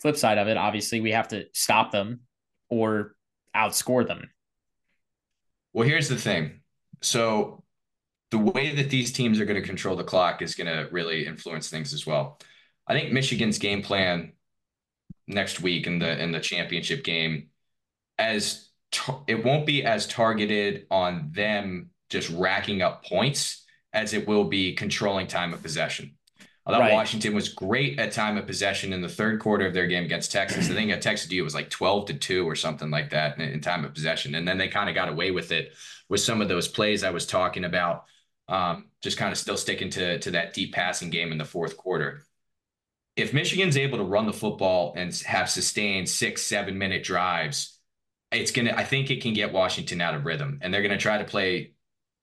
flip side of it. Obviously, we have to stop them or outscore them. Well, here's the thing. So the way that these teams are going to control the clock is going to really influence things as well. I think Michigan's game plan next week in the in the championship game as it won't be as targeted on them just racking up points as it will be controlling time of possession. I thought right. Washington was great at time of possession in the third quarter of their game against Texas. I think at Texas D it was like 12 to 2 or something like that in, in time of possession. And then they kind of got away with it with some of those plays I was talking about. Um, just kind of still sticking to, to that deep passing game in the fourth quarter. If Michigan's able to run the football and have sustained six, seven minute drives, it's gonna I think it can get Washington out of rhythm. And they're gonna try to play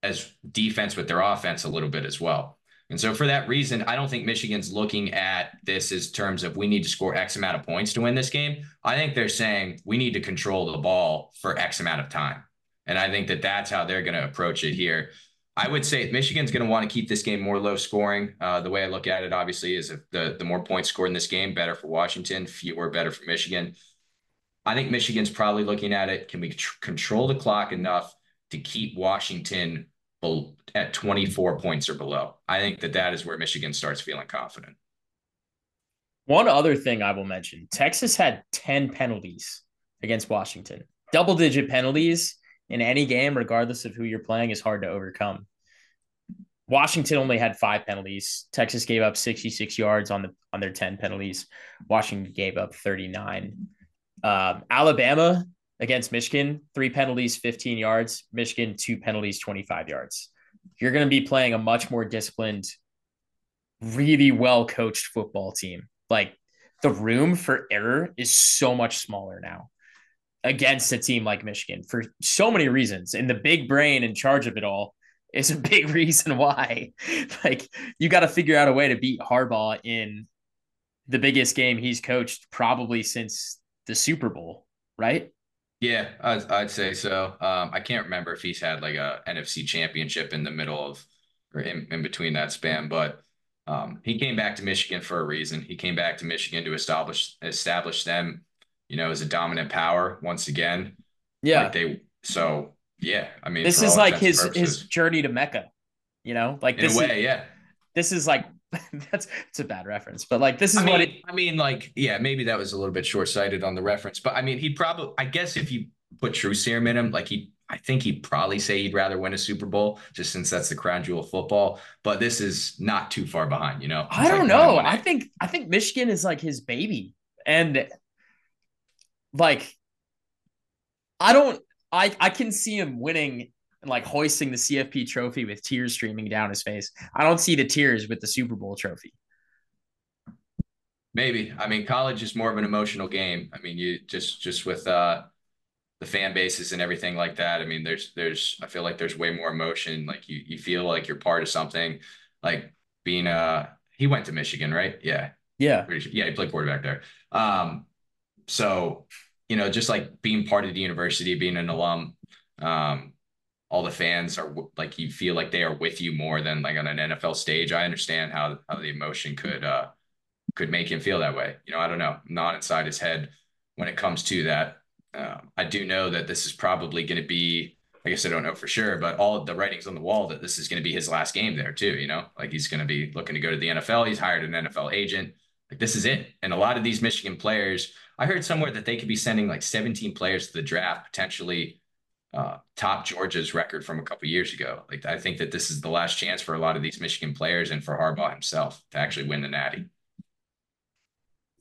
as defense with their offense a little bit as well. And so for that reason, I don't think Michigan's looking at this as terms of we need to score X amount of points to win this game. I think they're saying we need to control the ball for X amount of time. And I think that that's how they're going to approach it here. I would say Michigan's going to want to keep this game more low scoring. Uh, the way I look at it, obviously, is if the, the more points scored in this game, better for Washington, fewer, better for Michigan. I think Michigan's probably looking at it. Can we tr- control the clock enough to keep Washington at 24 points or below. I think that that is where Michigan starts feeling confident. One other thing I will mention Texas had 10 penalties against Washington. Double digit penalties in any game, regardless of who you're playing, is hard to overcome. Washington only had five penalties. Texas gave up 66 yards on the on their 10 penalties. Washington gave up 39. Um, Alabama against Michigan, three penalties, 15 yards. Michigan, two penalties, 25 yards. You're going to be playing a much more disciplined, really well coached football team. Like the room for error is so much smaller now against a team like Michigan for so many reasons. And the big brain in charge of it all is a big reason why. like you got to figure out a way to beat Harbaugh in the biggest game he's coached probably since the Super Bowl, right? Yeah, I'd, I'd say so. Um, I can't remember if he's had like a NFC championship in the middle of or in, in between that span, but um, he came back to Michigan for a reason. He came back to Michigan to establish establish them you know, as a dominant power once again. Yeah. Like they so yeah, I mean this is like his his journey to Mecca. You know, like in this a way, is, yeah. This is like that's it's a bad reference, but like this is I mean, what it, I mean, like, yeah, maybe that was a little bit short sighted on the reference, but I mean, he'd probably, I guess, if you put true serum in him, like he, I think he'd probably say he'd rather win a Super Bowl just since that's the crown jewel of football. But this is not too far behind, you know. I don't know. I think I think Michigan is like his baby, and like I don't. I I can see him winning and like hoisting the CFP trophy with tears streaming down his face. I don't see the tears with the Super Bowl trophy. Maybe. I mean, college is more of an emotional game. I mean, you just just with uh the fan bases and everything like that. I mean, there's there's I feel like there's way more emotion. Like you you feel like you're part of something. Like being uh he went to Michigan, right? Yeah. Yeah. Yeah, he played quarterback there. Um so you know, just like being part of the university, being an alum, um, all the fans are like you feel like they are with you more than like on an NFL stage. I understand how how the emotion could uh could make him feel that way. You know, I don't know, not inside his head when it comes to that. Uh, I do know that this is probably going to be. I guess I don't know for sure, but all the writings on the wall that this is going to be his last game there too. You know, like he's going to be looking to go to the NFL. He's hired an NFL agent. Like this is it. And a lot of these Michigan players, I heard somewhere that they could be sending like 17 players to the draft potentially uh, top Georgia's record from a couple years ago. Like I think that this is the last chance for a lot of these Michigan players and for Harbaugh himself to actually win the Natty.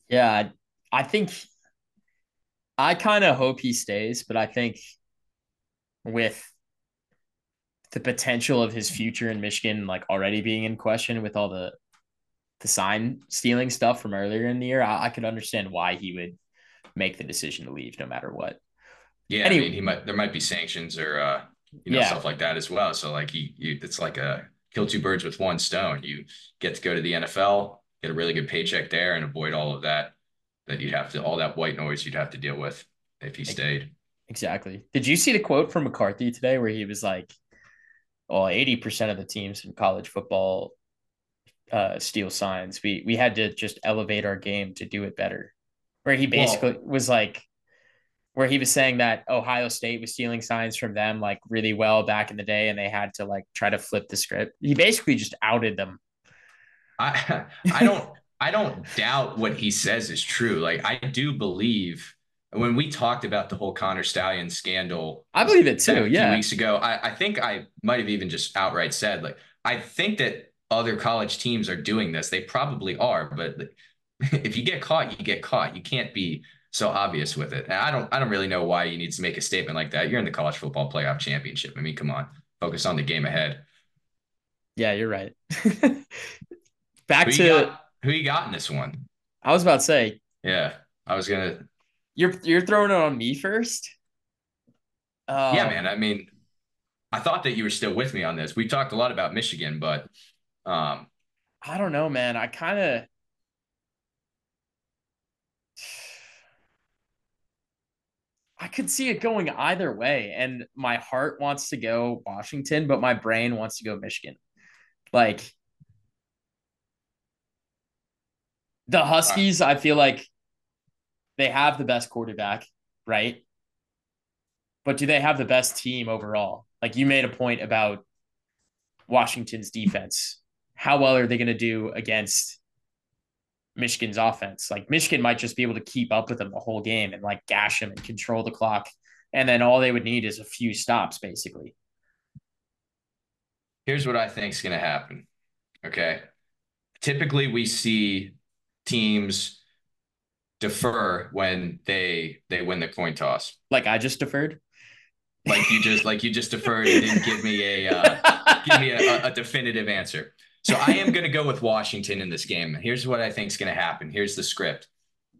Yeah, I think I kind of hope he stays, but I think with the potential of his future in Michigan like already being in question with all the the sign stealing stuff from earlier in the year, I, I could understand why he would make the decision to leave no matter what. Yeah, anyway, I mean, he might there might be sanctions or uh, you know yeah. stuff like that as well. So like he, you, it's like a kill two birds with one stone. You get to go to the NFL, get a really good paycheck there, and avoid all of that that you'd have to all that white noise you'd have to deal with if he stayed. Exactly. Did you see the quote from McCarthy today where he was like, "Well, eighty percent of the teams in college football uh, steal signs. We we had to just elevate our game to do it better." Where he basically well, was like, where he was saying that Ohio State was stealing signs from them like really well back in the day, and they had to like try to flip the script. He basically just outed them. I I don't I don't doubt what he says is true. Like I do believe when we talked about the whole Connor Stallion scandal, I believe it too. yeah, weeks ago, I, I think I might have even just outright said like I think that other college teams are doing this. They probably are, but if you get caught, you get caught. You can't be so obvious with it. And I don't I don't really know why you need to make a statement like that. You're in the college football playoff championship. I mean, come on. Focus on the game ahead. Yeah, you're right. Back who to you got, who you got in this one? I was about to say. Yeah. I was gonna You're you're throwing it on me first? Uh, yeah, man. I mean, I thought that you were still with me on this. We talked a lot about Michigan, but um I don't know, man. I kind of I could see it going either way. And my heart wants to go Washington, but my brain wants to go Michigan. Like the Huskies, I feel like they have the best quarterback, right? But do they have the best team overall? Like you made a point about Washington's defense. How well are they going to do against Michigan's offense. Like Michigan might just be able to keep up with them the whole game and like gash them and control the clock. And then all they would need is a few stops, basically. Here's what I think is going to happen. Okay. Typically, we see teams defer when they they win the coin toss. Like I just deferred. Like you just like you just deferred and didn't give me a uh, give me a, a definitive answer. So I am going to go with Washington in this game. Here's what I think is going to happen. Here's the script.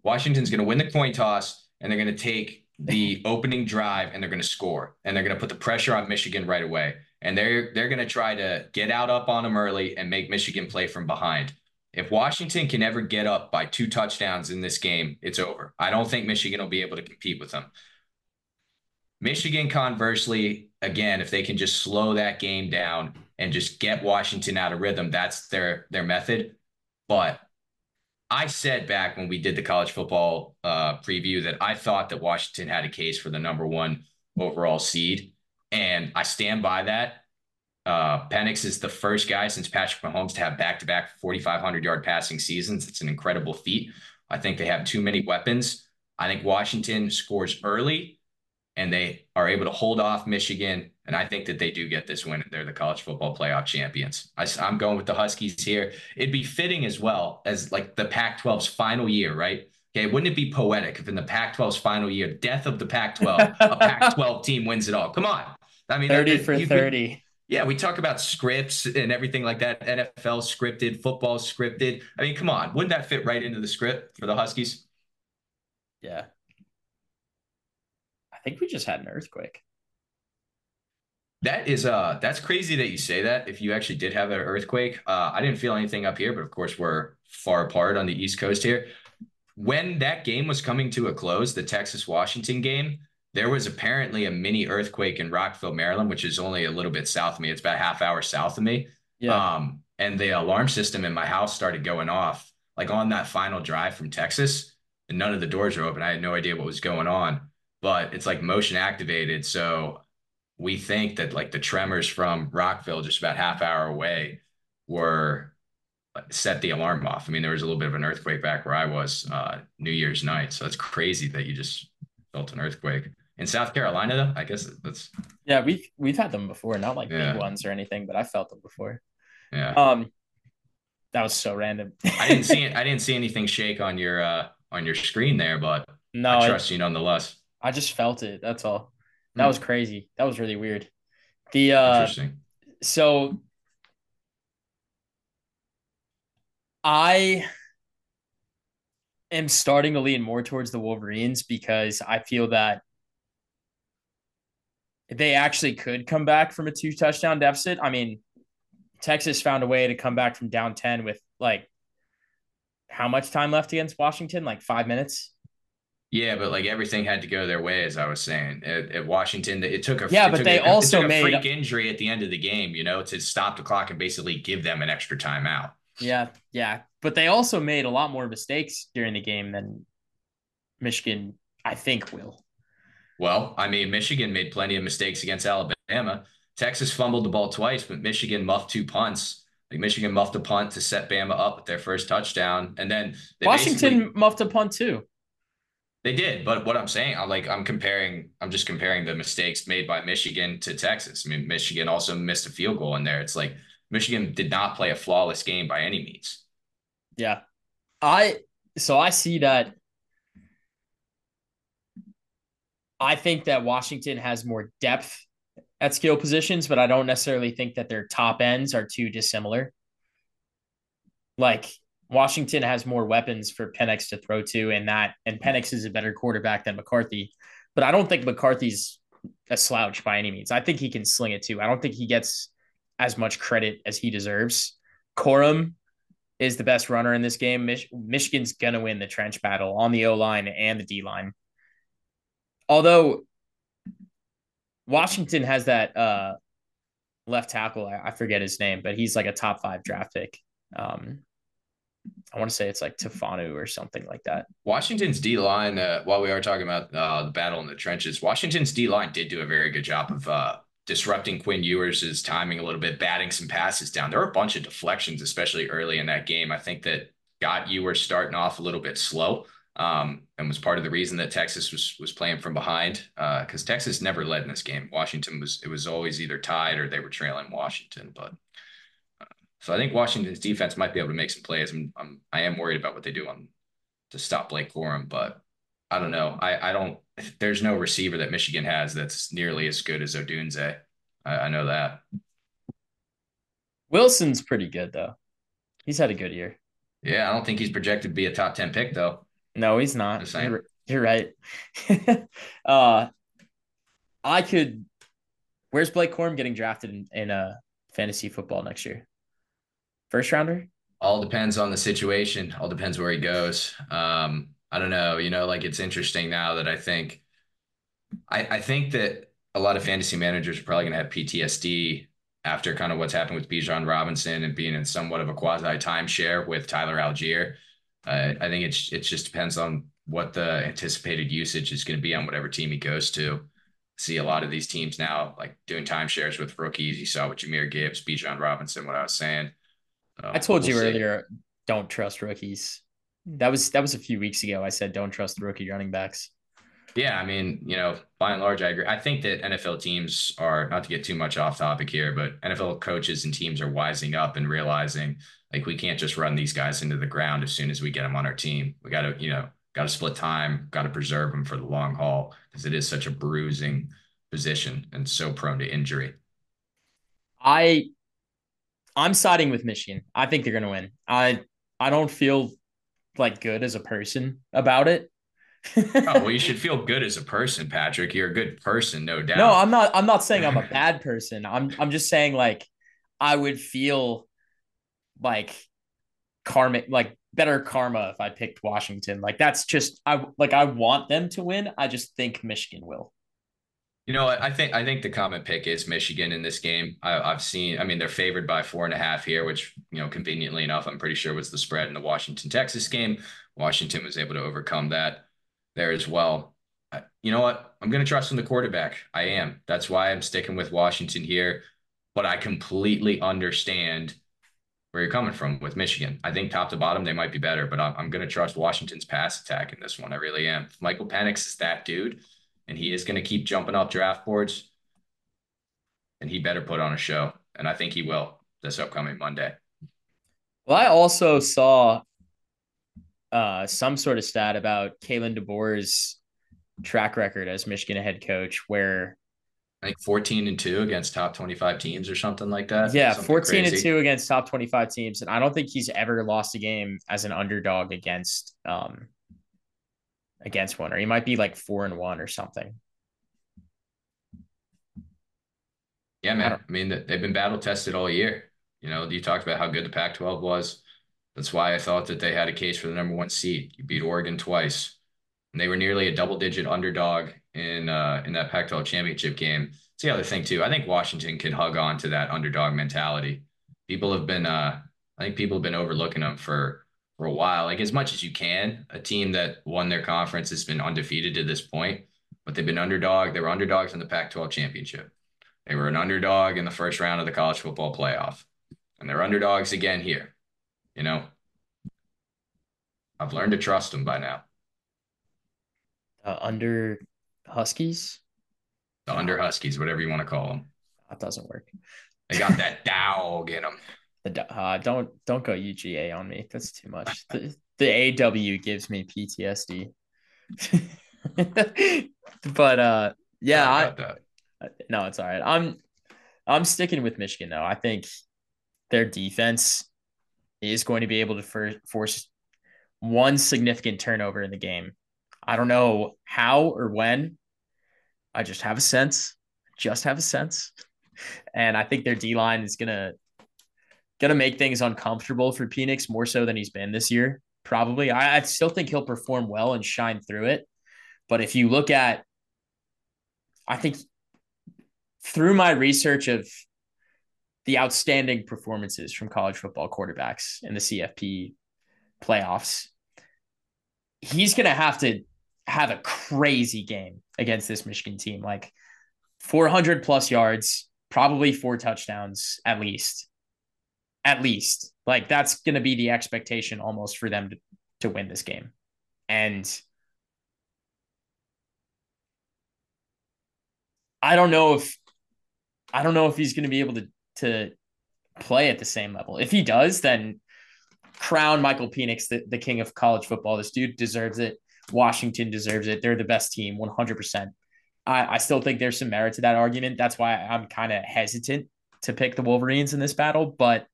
Washington's going to win the coin toss and they're going to take the opening drive and they're going to score and they're going to put the pressure on Michigan right away. And they're they're going to try to get out up on them early and make Michigan play from behind. If Washington can ever get up by two touchdowns in this game, it's over. I don't think Michigan will be able to compete with them. Michigan, conversely, again, if they can just slow that game down and just get Washington out of rhythm. That's their their method. But I said back when we did the college football uh, preview that I thought that Washington had a case for the number one overall seed, and I stand by that. Uh, Penix is the first guy since Patrick Mahomes to have back-to-back 4,500 yard passing seasons. It's an incredible feat. I think they have too many weapons. I think Washington scores early, and they are able to hold off Michigan and I think that they do get this win. They're the college football playoff champions. I, am going with the Huskies here. It'd be fitting as well as like the Pac 12's final year, right? Okay. Wouldn't it be poetic if in the Pac 12's final year, death of the Pac 12, a Pac 12 team wins it all? Come on. I mean, 30 for 30. yeah, we talk about scripts and everything like that. NFL scripted, football scripted. I mean, come on. Wouldn't that fit right into the script for the Huskies? Yeah. I think we just had an earthquake. That is uh that's crazy that you say that. If you actually did have an earthquake, uh, I didn't feel anything up here, but of course we're far apart on the East Coast here. When that game was coming to a close, the Texas Washington game, there was apparently a mini earthquake in Rockville, Maryland, which is only a little bit south of me. It's about a half hour south of me. Yeah. Um, and the alarm system in my house started going off like on that final drive from Texas, and none of the doors were open. I had no idea what was going on, but it's like motion activated. So we think that like the tremors from Rockville, just about half hour away, were uh, set the alarm off. I mean, there was a little bit of an earthquake back where I was uh, New Year's night, so it's crazy that you just felt an earthquake in South Carolina. Though I guess that's yeah, we've we've had them before, not like yeah. big ones or anything, but I felt them before. Yeah. Um, that was so random. I didn't see it. I didn't see anything shake on your uh on your screen there, but no, I trust I, you nonetheless. I just felt it. That's all. That was crazy. That was really weird. The uh Interesting. so I am starting to lean more towards the Wolverines because I feel that they actually could come back from a two touchdown deficit. I mean, Texas found a way to come back from down 10 with like how much time left against Washington? Like five minutes. Yeah, but like everything had to go their way, as I was saying. At, at Washington, it took a yeah, but they a, also a made freak injury at the end of the game, you know, to stop the clock and basically give them an extra timeout. Yeah, yeah, but they also made a lot more mistakes during the game than Michigan, I think, will. Well, I mean, Michigan made plenty of mistakes against Alabama. Texas fumbled the ball twice, but Michigan muffed two punts. Like Michigan muffed a punt to set Bama up with their first touchdown, and then Washington muffed a punt too. They did, but what I'm saying, I'm like I'm comparing, I'm just comparing the mistakes made by Michigan to Texas. I mean, Michigan also missed a field goal in there. It's like Michigan did not play a flawless game by any means. Yeah. I so I see that I think that Washington has more depth at skill positions, but I don't necessarily think that their top ends are too dissimilar. Like Washington has more weapons for Penix to throw to, and that and Penix is a better quarterback than McCarthy. But I don't think McCarthy's a slouch by any means. I think he can sling it too. I don't think he gets as much credit as he deserves. Corum is the best runner in this game. Mich- Michigan's gonna win the trench battle on the O line and the D line. Although Washington has that uh, left tackle, I, I, forget his name, but he's like a top five draft pick. Um, I want to say it's like Tafanu or something like that. Washington's D line, uh, while we are talking about uh, the battle in the trenches, Washington's D line did do a very good job of uh, disrupting Quinn Ewers' timing a little bit, batting some passes down. There were a bunch of deflections, especially early in that game. I think that got Ewers starting off a little bit slow. Um, and was part of the reason that Texas was was playing from behind because uh, Texas never led in this game. Washington was it was always either tied or they were trailing Washington, but so I think Washington's defense might be able to make some plays. I'm, I'm I am worried about what they do on to stop Blake Corum, but I don't know. I I don't. There's no receiver that Michigan has that's nearly as good as Odunze. I, I know that. Wilson's pretty good though. He's had a good year. Yeah, I don't think he's projected to be a top ten pick though. No, he's not. You're, you're right. uh, I could. Where's Blake Corum getting drafted in, in uh, fantasy football next year? First rounder? All depends on the situation. All depends where he goes. Um, I don't know. You know, like it's interesting now that I think I, I think that a lot of fantasy managers are probably gonna have PTSD after kind of what's happened with Bijan Robinson and being in somewhat of a quasi timeshare with Tyler Allgeier. Uh, I think it's it just depends on what the anticipated usage is going to be on whatever team he goes to. See a lot of these teams now like doing timeshares with rookies. You saw with Jahmyr Gibbs, Bijan Robinson. What I was saying. Um, I told we'll you see. earlier, don't trust rookies. That was that was a few weeks ago. I said don't trust the rookie running backs. Yeah, I mean, you know, by and large, I agree. I think that NFL teams are not to get too much off topic here, but NFL coaches and teams are wising up and realizing like we can't just run these guys into the ground as soon as we get them on our team. We got to, you know, got to split time, got to preserve them for the long haul because it is such a bruising position and so prone to injury. I I'm siding with Michigan. I think they're going to win. I I don't feel like good as a person about it oh, well, you should feel good as a person, Patrick. You're a good person, no doubt. No, I'm not. I'm not saying I'm a bad person. I'm. I'm just saying like I would feel like karmic, like better karma if I picked Washington. Like that's just I like I want them to win. I just think Michigan will. You know, I think I think the common pick is Michigan in this game. I, have seen. I mean, they're favored by four and a half here, which you know, conveniently enough, I'm pretty sure was the spread in the Washington Texas game. Washington was able to overcome that there as well. You know what? I'm going to trust in the quarterback. I am. That's why I'm sticking with Washington here. But I completely understand where you're coming from with Michigan. I think top to bottom, they might be better, but I'm, I'm going to trust Washington's pass attack in this one. I really am. Michael Penix is that dude, and he is going to keep jumping up draft boards, and he better put on a show. And I think he will this upcoming Monday. Well, I also saw uh, some sort of stat about Kalen DeBoer's track record as Michigan head coach, where I think 14 and 2 against top 25 teams or something like that. Yeah, something 14 crazy. and 2 against top 25 teams. And I don't think he's ever lost a game as an underdog against um against one, or he might be like four and one or something. Yeah, man. I, I mean, they've been battle tested all year. You know, you talked about how good the Pac 12 was. That's why I thought that they had a case for the number one seed. You beat Oregon twice, and they were nearly a double-digit underdog in uh, in that Pac-12 championship game. It's the other thing too. I think Washington can hug on to that underdog mentality. People have been, uh, I think people have been overlooking them for for a while. Like as much as you can. A team that won their conference has been undefeated to this point, but they've been underdog. They were underdogs in the Pac-12 championship. They were an underdog in the first round of the college football playoff, and they're underdogs again here. You know, I've learned to trust them by now. Uh, under Huskies? The under Huskies, whatever you want to call them. That doesn't work. They got that dog in them. Uh, don't don't go UGA on me. That's too much. The, the AW gives me PTSD. but uh, yeah, I, no, it's all right. I'm I'm sticking with Michigan though. I think their defense is going to be able to for, force one significant turnover in the game. I don't know how or when. I just have a sense. Just have a sense. And I think their D line is gonna gonna make things uncomfortable for Penix more so than he's been this year. Probably. I, I still think he'll perform well and shine through it. But if you look at I think through my research of the outstanding performances from college football quarterbacks in the CFP playoffs, he's going to have to have a crazy game against this Michigan team. Like 400 plus yards, probably four touchdowns at least. At least. Like that's going to be the expectation almost for them to, to win this game. And I don't know if I don't know if he's going to be able to to play at the same level. If he does, then crown Michael Penix the, the king of college football. This dude deserves it. Washington deserves it. They're the best team, 100%. I, I still think there's some merit to that argument. That's why I'm kind of hesitant to pick the Wolverines in this battle, but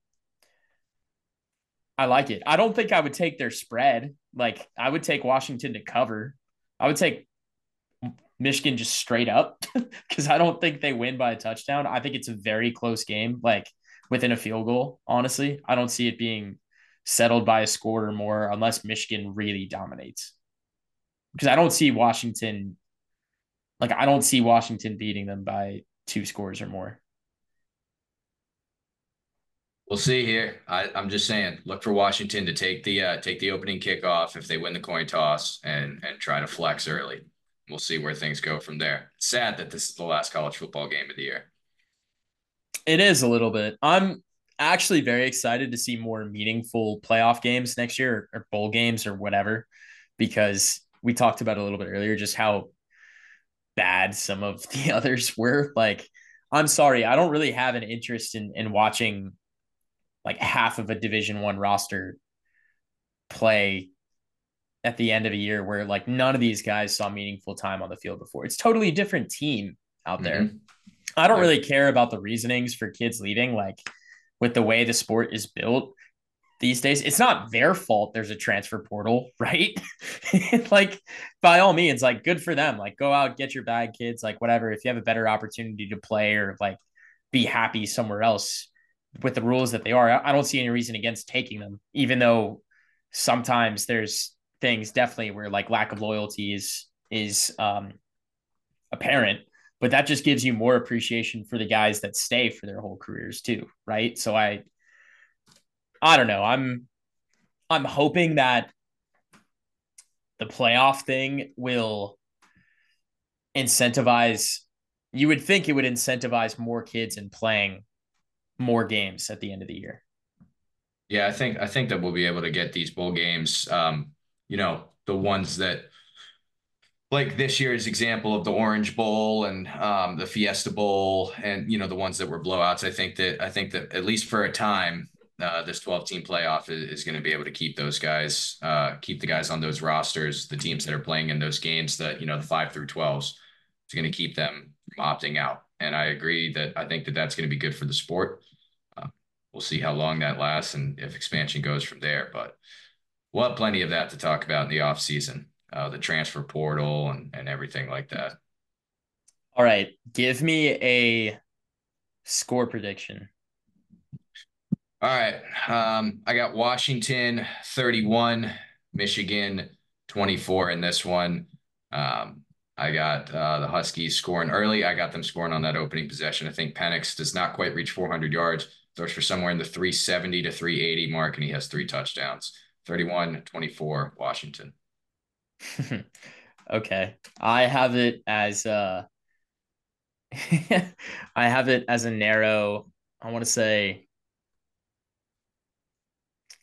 I like it. I don't think I would take their spread. Like, I would take Washington to cover. I would take Michigan just straight up because I don't think they win by a touchdown. I think it's a very close game, like within a field goal. Honestly, I don't see it being settled by a score or more unless Michigan really dominates. Because I don't see Washington, like, I don't see Washington beating them by two scores or more. We'll see here. I, am just saying, look for Washington to take the uh, take the opening kickoff if they win the coin toss and and try to flex early. We'll see where things go from there. sad that this is the last college football game of the year. It is a little bit. I'm actually very excited to see more meaningful playoff games next year or, or bowl games or whatever, because we talked about a little bit earlier just how bad some of the others were. Like, I'm sorry, I don't really have an interest in in watching like half of a Division One roster play at the end of a year where like none of these guys saw meaningful time on the field before. It's totally different team out there. Mm-hmm. I don't really care about the reasonings for kids leaving. Like with the way the sport is built, these days. It's not their fault there's a transfer portal, right? like by all means, like good for them. Like go out, get your bag, kids, like whatever. If you have a better opportunity to play or like be happy somewhere else with the rules that they are, I don't see any reason against taking them, even though sometimes there's things definitely where like lack of loyalty is is um apparent but that just gives you more appreciation for the guys that stay for their whole careers too right so i I don't know. I'm I'm hoping that the playoff thing will incentivize you would think it would incentivize more kids in playing more games at the end of the year. Yeah, I think I think that we'll be able to get these bowl games um, you know, the ones that like this year's example of the Orange Bowl and um, the Fiesta Bowl and you know the ones that were blowouts. I think that I think that at least for a time, uh, this 12 team playoff is, is going to be able to keep those guys, uh, keep the guys on those rosters, the teams that are playing in those games that, you know, the five through 12s, is going to keep them from opting out. And I agree that I think that that's going to be good for the sport. Uh, we'll see how long that lasts and if expansion goes from there. But we'll have plenty of that to talk about in the off season, uh, the transfer portal and, and everything like that. All right. Give me a score prediction all right. Um, I got Washington 31, Michigan 24 in this one. Um, I got uh, the Huskies scoring early. I got them scoring on that opening possession. I think Penix does not quite reach 400 yards, throws for somewhere in the 370 to 380 mark, and he has three touchdowns 31 24, Washington. okay. I have it as uh I have it as a narrow, I want to say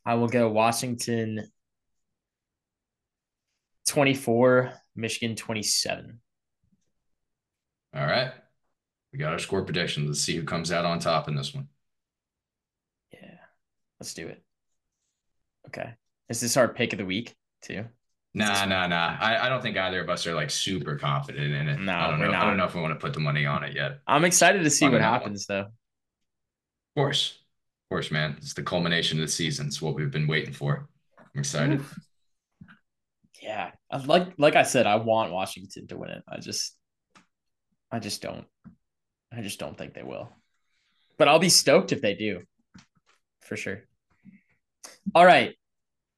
I will go Washington 24, Michigan 27. All right. We got our score predictions. Let's see who comes out on top in this one. Yeah. Let's do it. Okay. Is this our pick of the week too? Nah, nah, nah. I, I don't think either of us are like super confident in it. No, I don't know. Not. I don't know if we want to put the money on it yet. I'm excited to see what happens one. though. Of course Of course, man. It's the culmination of the season. It's what we've been waiting for. I'm excited. Oof. Yeah, like like I said, I want Washington to win it. I just, I just don't, I just don't think they will. But I'll be stoked if they do, for sure. All right,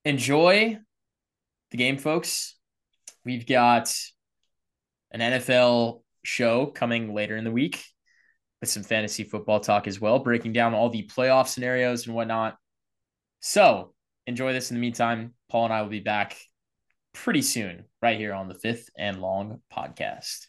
enjoy the game, folks. We've got an NFL show coming later in the week with some fantasy football talk as well, breaking down all the playoff scenarios and whatnot. So enjoy this in the meantime. Paul and I will be back pretty soon, right here on the fifth and long podcast.